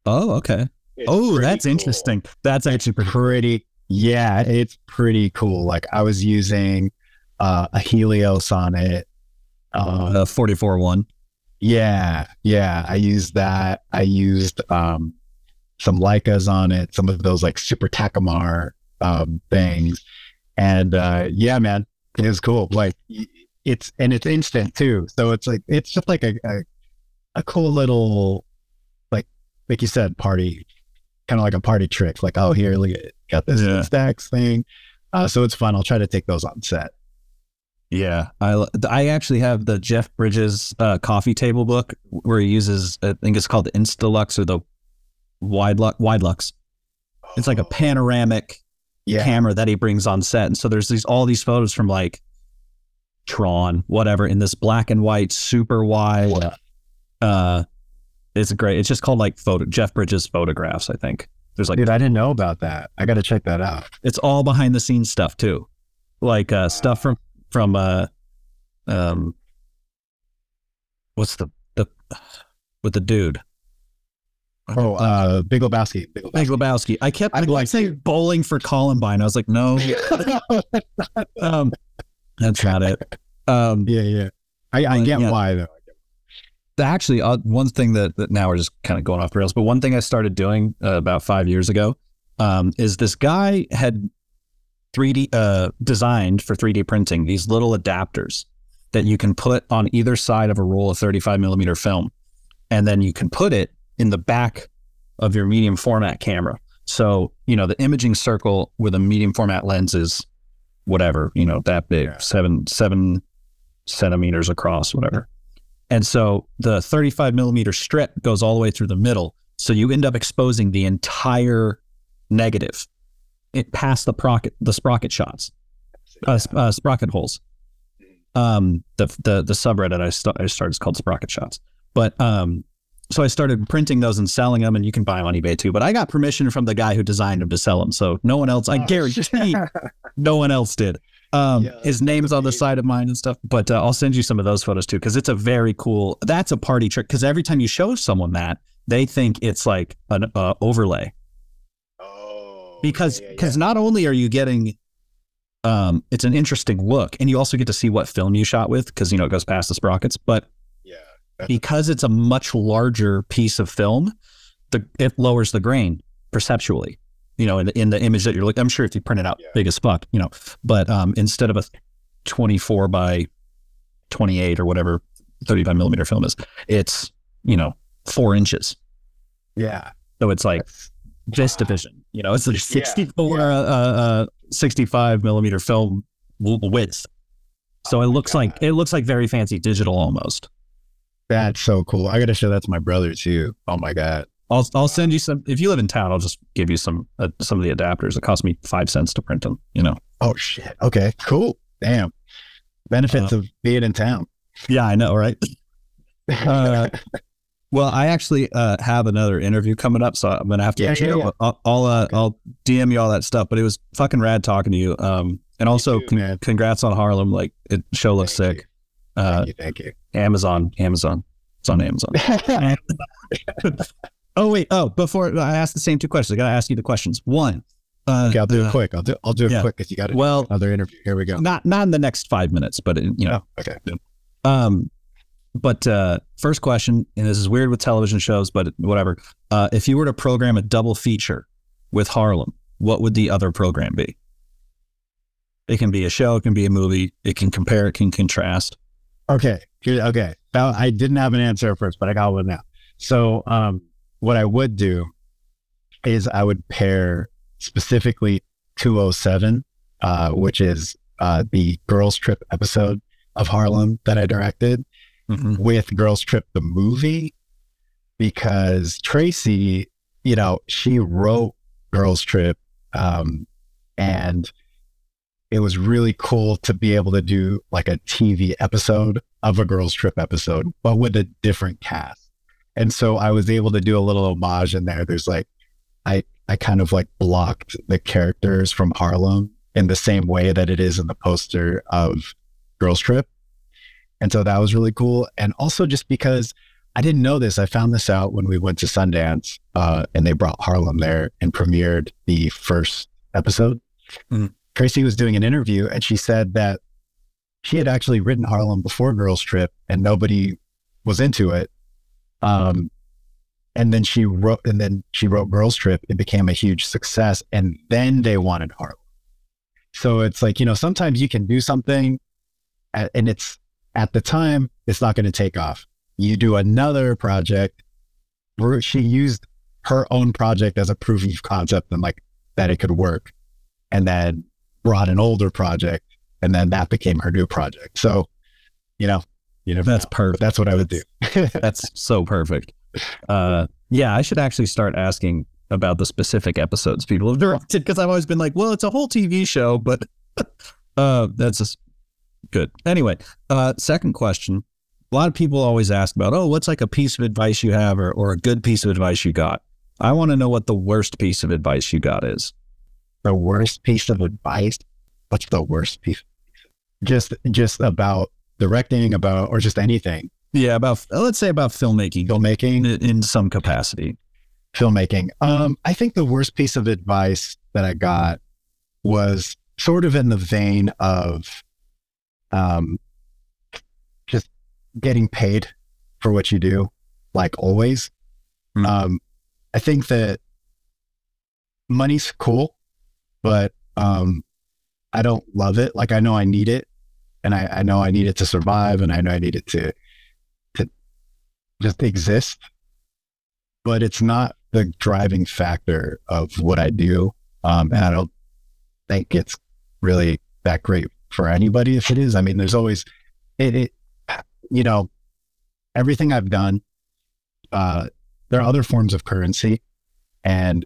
Oh, okay. It's oh, that's cool. interesting. That's actually pretty. pretty yeah it's pretty cool like i was using uh, a helios on it uh, Uh, 44 one. yeah yeah i used that i used um, some leicas on it some of those like super takumar um, things and uh, yeah man it was cool like it's and it's instant too so it's like it's just like a, a, a cool little like like you said party kind of like a party trick like oh here look at got this Yeah. stacks thing uh, so it's fun i'll try to take those on set Yeah, I I actually have the Jeff Bridges uh, coffee table book where he uses I think it's called the Instalux or the Wide Lux. Wide Lux. It's like a panoramic yeah camera that he brings on set, and so there's these all these photos from like Tron, whatever, in this black and white, super wide. Uh, it's great. It's just called like photo Jeff Bridges photographs. I think there's like dude i didn't know about that i gotta check that out it's all behind the scenes stuff too, like uh, stuff from from uh, um, what's the the with the dude oh uh big lebowski big Big lebowski Lebowski. I kept I'd like saying bowling for Columbine. I was like, no, um, that's not it. Um, yeah yeah i, I get yeah. why though actually uh, one thing that, that now we're just kind of going off the rails but one thing i started doing uh, about five years ago um, is this guy had 3d uh, designed for 3d printing these little adapters that you can put on either side of a roll of 35 millimeter film and then you can put it in the back of your medium format camera so you know the imaging circle with a medium format lens is whatever you know that big Yeah. seven seven centimeters across whatever and so the 35 millimeter strip goes all the way through the middle. So you end up exposing the entire negative it past the sprocket, the sprocket shots, uh, uh, sprocket holes. Um, the, the, the subreddit I, st- I started is called sprocket shots. But, um, so I started printing those and selling them and you can buy them on eBay too. But I got permission from the guy who designed them to sell them. So no one else, I Oh, guarantee no one else did. Um, Yeah, his name's on the side of mine and stuff, but uh, I'll send you some of those photos too because it's a very cool. That's a party trick because every time you show someone that, they think it's like an uh, overlay Oh, because yeah, yeah, because not only are you getting, um, it's an interesting look, and you also get to see what film you shot with because you know it goes past the sprockets, but yeah, yeah. because it's a much larger piece of film, the it lowers the grain perceptually. You know, in the, in the image that you're looking, I'm sure if you print it out Yeah. big as fuck, you know, but um, instead of a 24 by 28 or whatever 35 millimeter film is, it's you know four inches. yeah So it's like this division. You know, it's like 64, yeah. Uh, uh, uh, 65 millimeter film width. So it looks like it looks like very fancy digital almost. That's so cool. I got to show that to my brother too. Oh my god. I'll I'll send you some. If you live in town, I'll just give you some uh, some of the adapters. It cost me five cents to print them. You know. Oh shit. Okay. Cool. Damn. Benefits Uh, of being in town. Yeah, I know, right? Uh, well, I actually uh, have another interview coming up, so I'm gonna have to. Yeah, yeah, yeah. I'll I'll, uh, Okay. I'll DM you all that stuff. But it was fucking rad talking to you. Um, and also too, con- congrats on Harlem. Like it show looks Thank sick. Uh, Thank you. Thank you. Amazon, Amazon. It's on Amazon. oh wait. Oh, before I ask the same two questions, I gotta ask you the questions. One. Uh, okay, I'll do uh, it quick. I'll do. I'll do it yeah. quick because you got it. Well, another interview. Here we go. not not in the next five minutes, but in, you know, Oh, okay. Um, but uh, first question, and this is weird with television shows, but whatever. Uh, if you were to program a double feature with Harlem, what would the other program be? It can be a show, it can be a movie, it can compare, it can contrast. Okay. Okay. Now, I didn't have an answer at first, but I got one now. So, um, what I would do is I would pair specifically 207, uh, which is uh, the Girls Trip episode of Harlem that I directed, with Girls Trip the movie, because Tracy, you know, she wrote Girls Trip, um, and it was really cool to be able to do like a TV episode of a Girls Trip episode, but with a different cast. And so I was able to do a little homage in there. There's like, I, I kind of like blocked the characters from Harlem in the same way that it is in the poster of Girls Trip. And so that was really cool. And also just because I didn't know this, I found this out when we went to Sundance uh, and they brought Harlem there and premiered the first episode. Mhm. Tracy was doing an interview and she said that she had actually written Harlem before Girls Trip and nobody was into it. Um, and then she wrote, and then she wrote Girls Trip. It became a huge success, and then they wanted Harlem. So it's like you know, sometimes you can do something, and it's at the time it's not going to take off. You do another project. She used her own project as a proof of concept and like that it could work, and then brought an older project, and then that became her new project. So, you know, you never That's know. But perfect. that's what I would do. That's so perfect. Uh, yeah, I should actually start asking about the specific episodes people have directed because I've always been like, well, it's a whole TV show, but uh, that's just good. Anyway, uh, second question. A lot of people always ask about, oh, what's like a piece of advice you have or, or a good piece of advice you got? I want to know what the worst piece of advice you got is. the worst piece of advice. What's the worst piece? Just just about directing, about or just anything. Yeah, about let's say about filmmaking Filmmaking. in, in some capacity. Filmmaking. Um, I think the worst piece of advice that I got was sort of in the vein of um just getting paid for what you do, like always. Hmm. Um, I think that money's cool, but um, I don't love it. Like I know I need it, and I, I know I need it to survive, and I know I need it to to just exist. But it's not the driving factor of what I do, um, and I don't think it's really that great for anybody. If it is, I mean, there's always it. it you know, everything I've done. Uh, there are other forms of currency, and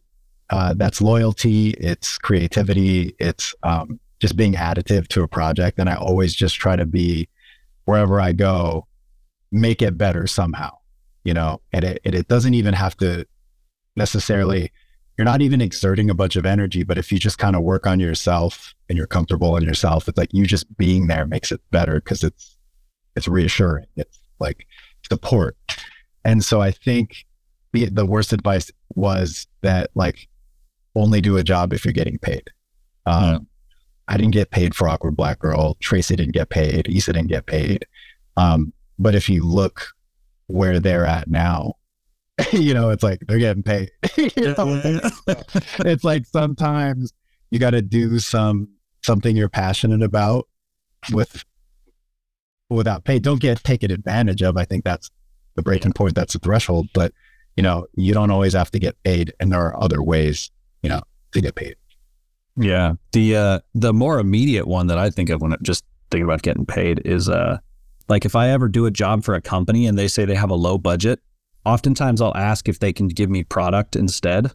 uh, that's loyalty, it's creativity, it's um, just being additive to a project. And I always just try to be wherever I go, make it better somehow, you know, and it, it, it doesn't even have to necessarily, you're not even exerting a bunch of energy, but if you just kind of work on yourself and you're comfortable in yourself, it's like you just being there makes it better because it's, it's reassuring. It's like support. And so I think the, the worst advice was that like only do a job if you're getting paid. Um, I didn't get paid for Awkward Black Girl. Tracy didn't get paid. Issa didn't get paid. Um, but if you look where they're at now, you know, it's like they're getting paid. It's like sometimes you got to do some something you're passionate about with without pay. Don't get taken advantage of. I think that's the breaking point. That's the threshold. But you know, you don't always have to get paid, and there are other ways, you know, to get paid. Yeah. The uh the more immediate one that I think of when it just thinking about getting paid is uh like if I ever do a job for a company and they say they have a low budget, oftentimes I'll ask if they can give me product instead.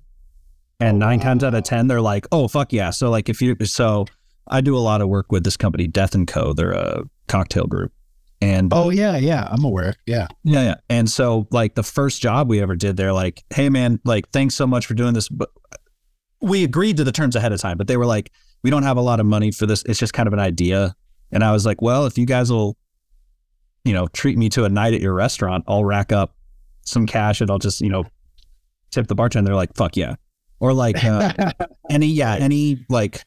And nine times out of ten, they're like, "Oh fuck yeah!" So like if you so, I do a lot of work with this company, Death and Co. They're a cocktail group, and Oh yeah, yeah. I'm aware. Yeah. yeah, yeah. And so like the first job we ever did, they're like, "Hey man, like thanks so much for doing this." But we agreed to the terms ahead of time, but they were like, "We don't have a lot of money for this. It's just kind of an idea." And I was like, "Well, if you guys will, you know, treat me to a night at your restaurant, I'll rack up some cash and I'll just, you know, tip the bartender." They're like, "Fuck yeah." Or like uh, any yeah, any like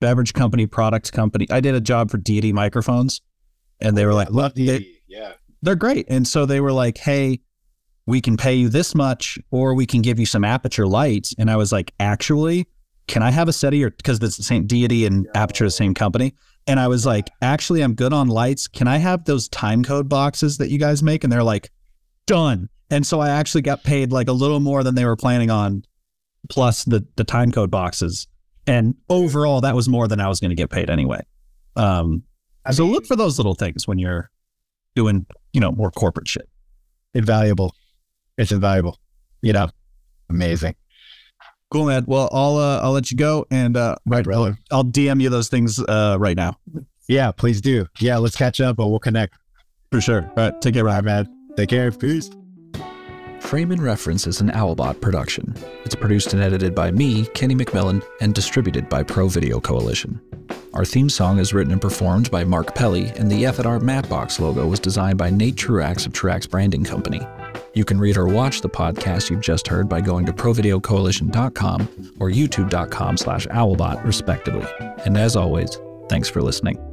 beverage company, product company. I did a job for Deity microphones and they were like, I love they- yeah. they're great. And so they were like, hey, we can pay you this much or we can give you some Aputure lights. And I was like, actually, can I have a set of your, because it's the same deity and Aputure, the same company. And I was like, actually, I'm good on lights. Can I have those time code boxes that you guys make? And they're like, done. And so I actually got paid like a little more than they were planning on, plus the the time code boxes. And overall, that was more than I was going to get paid anyway. Um, so mean, look for those little things when you're doing, you know, more corporate shit. invaluable. It's invaluable. You know, amazing. Cool, man. Well, I'll uh, I'll let you go, and uh, right, brother. I'll DM you those things uh, right now Yeah, please do. Yeah, let's catch up, but we'll connect. for sure. All right, take care, All Ryan. right, man. Take care. Peace. Frame and Reference is an Owlbot production. It's produced and edited by me, Kenny McMillan, and distributed by Pro Video Coalition. Our theme song is written and performed by Mark Pelly, and the F at our Mapbox logo was designed by Nate Truax of Truax Branding Company. You can read or watch the podcast you've just heard by going to provideocoalition.com or youtube.com slash owlbot, respectively. And as always, thanks for listening.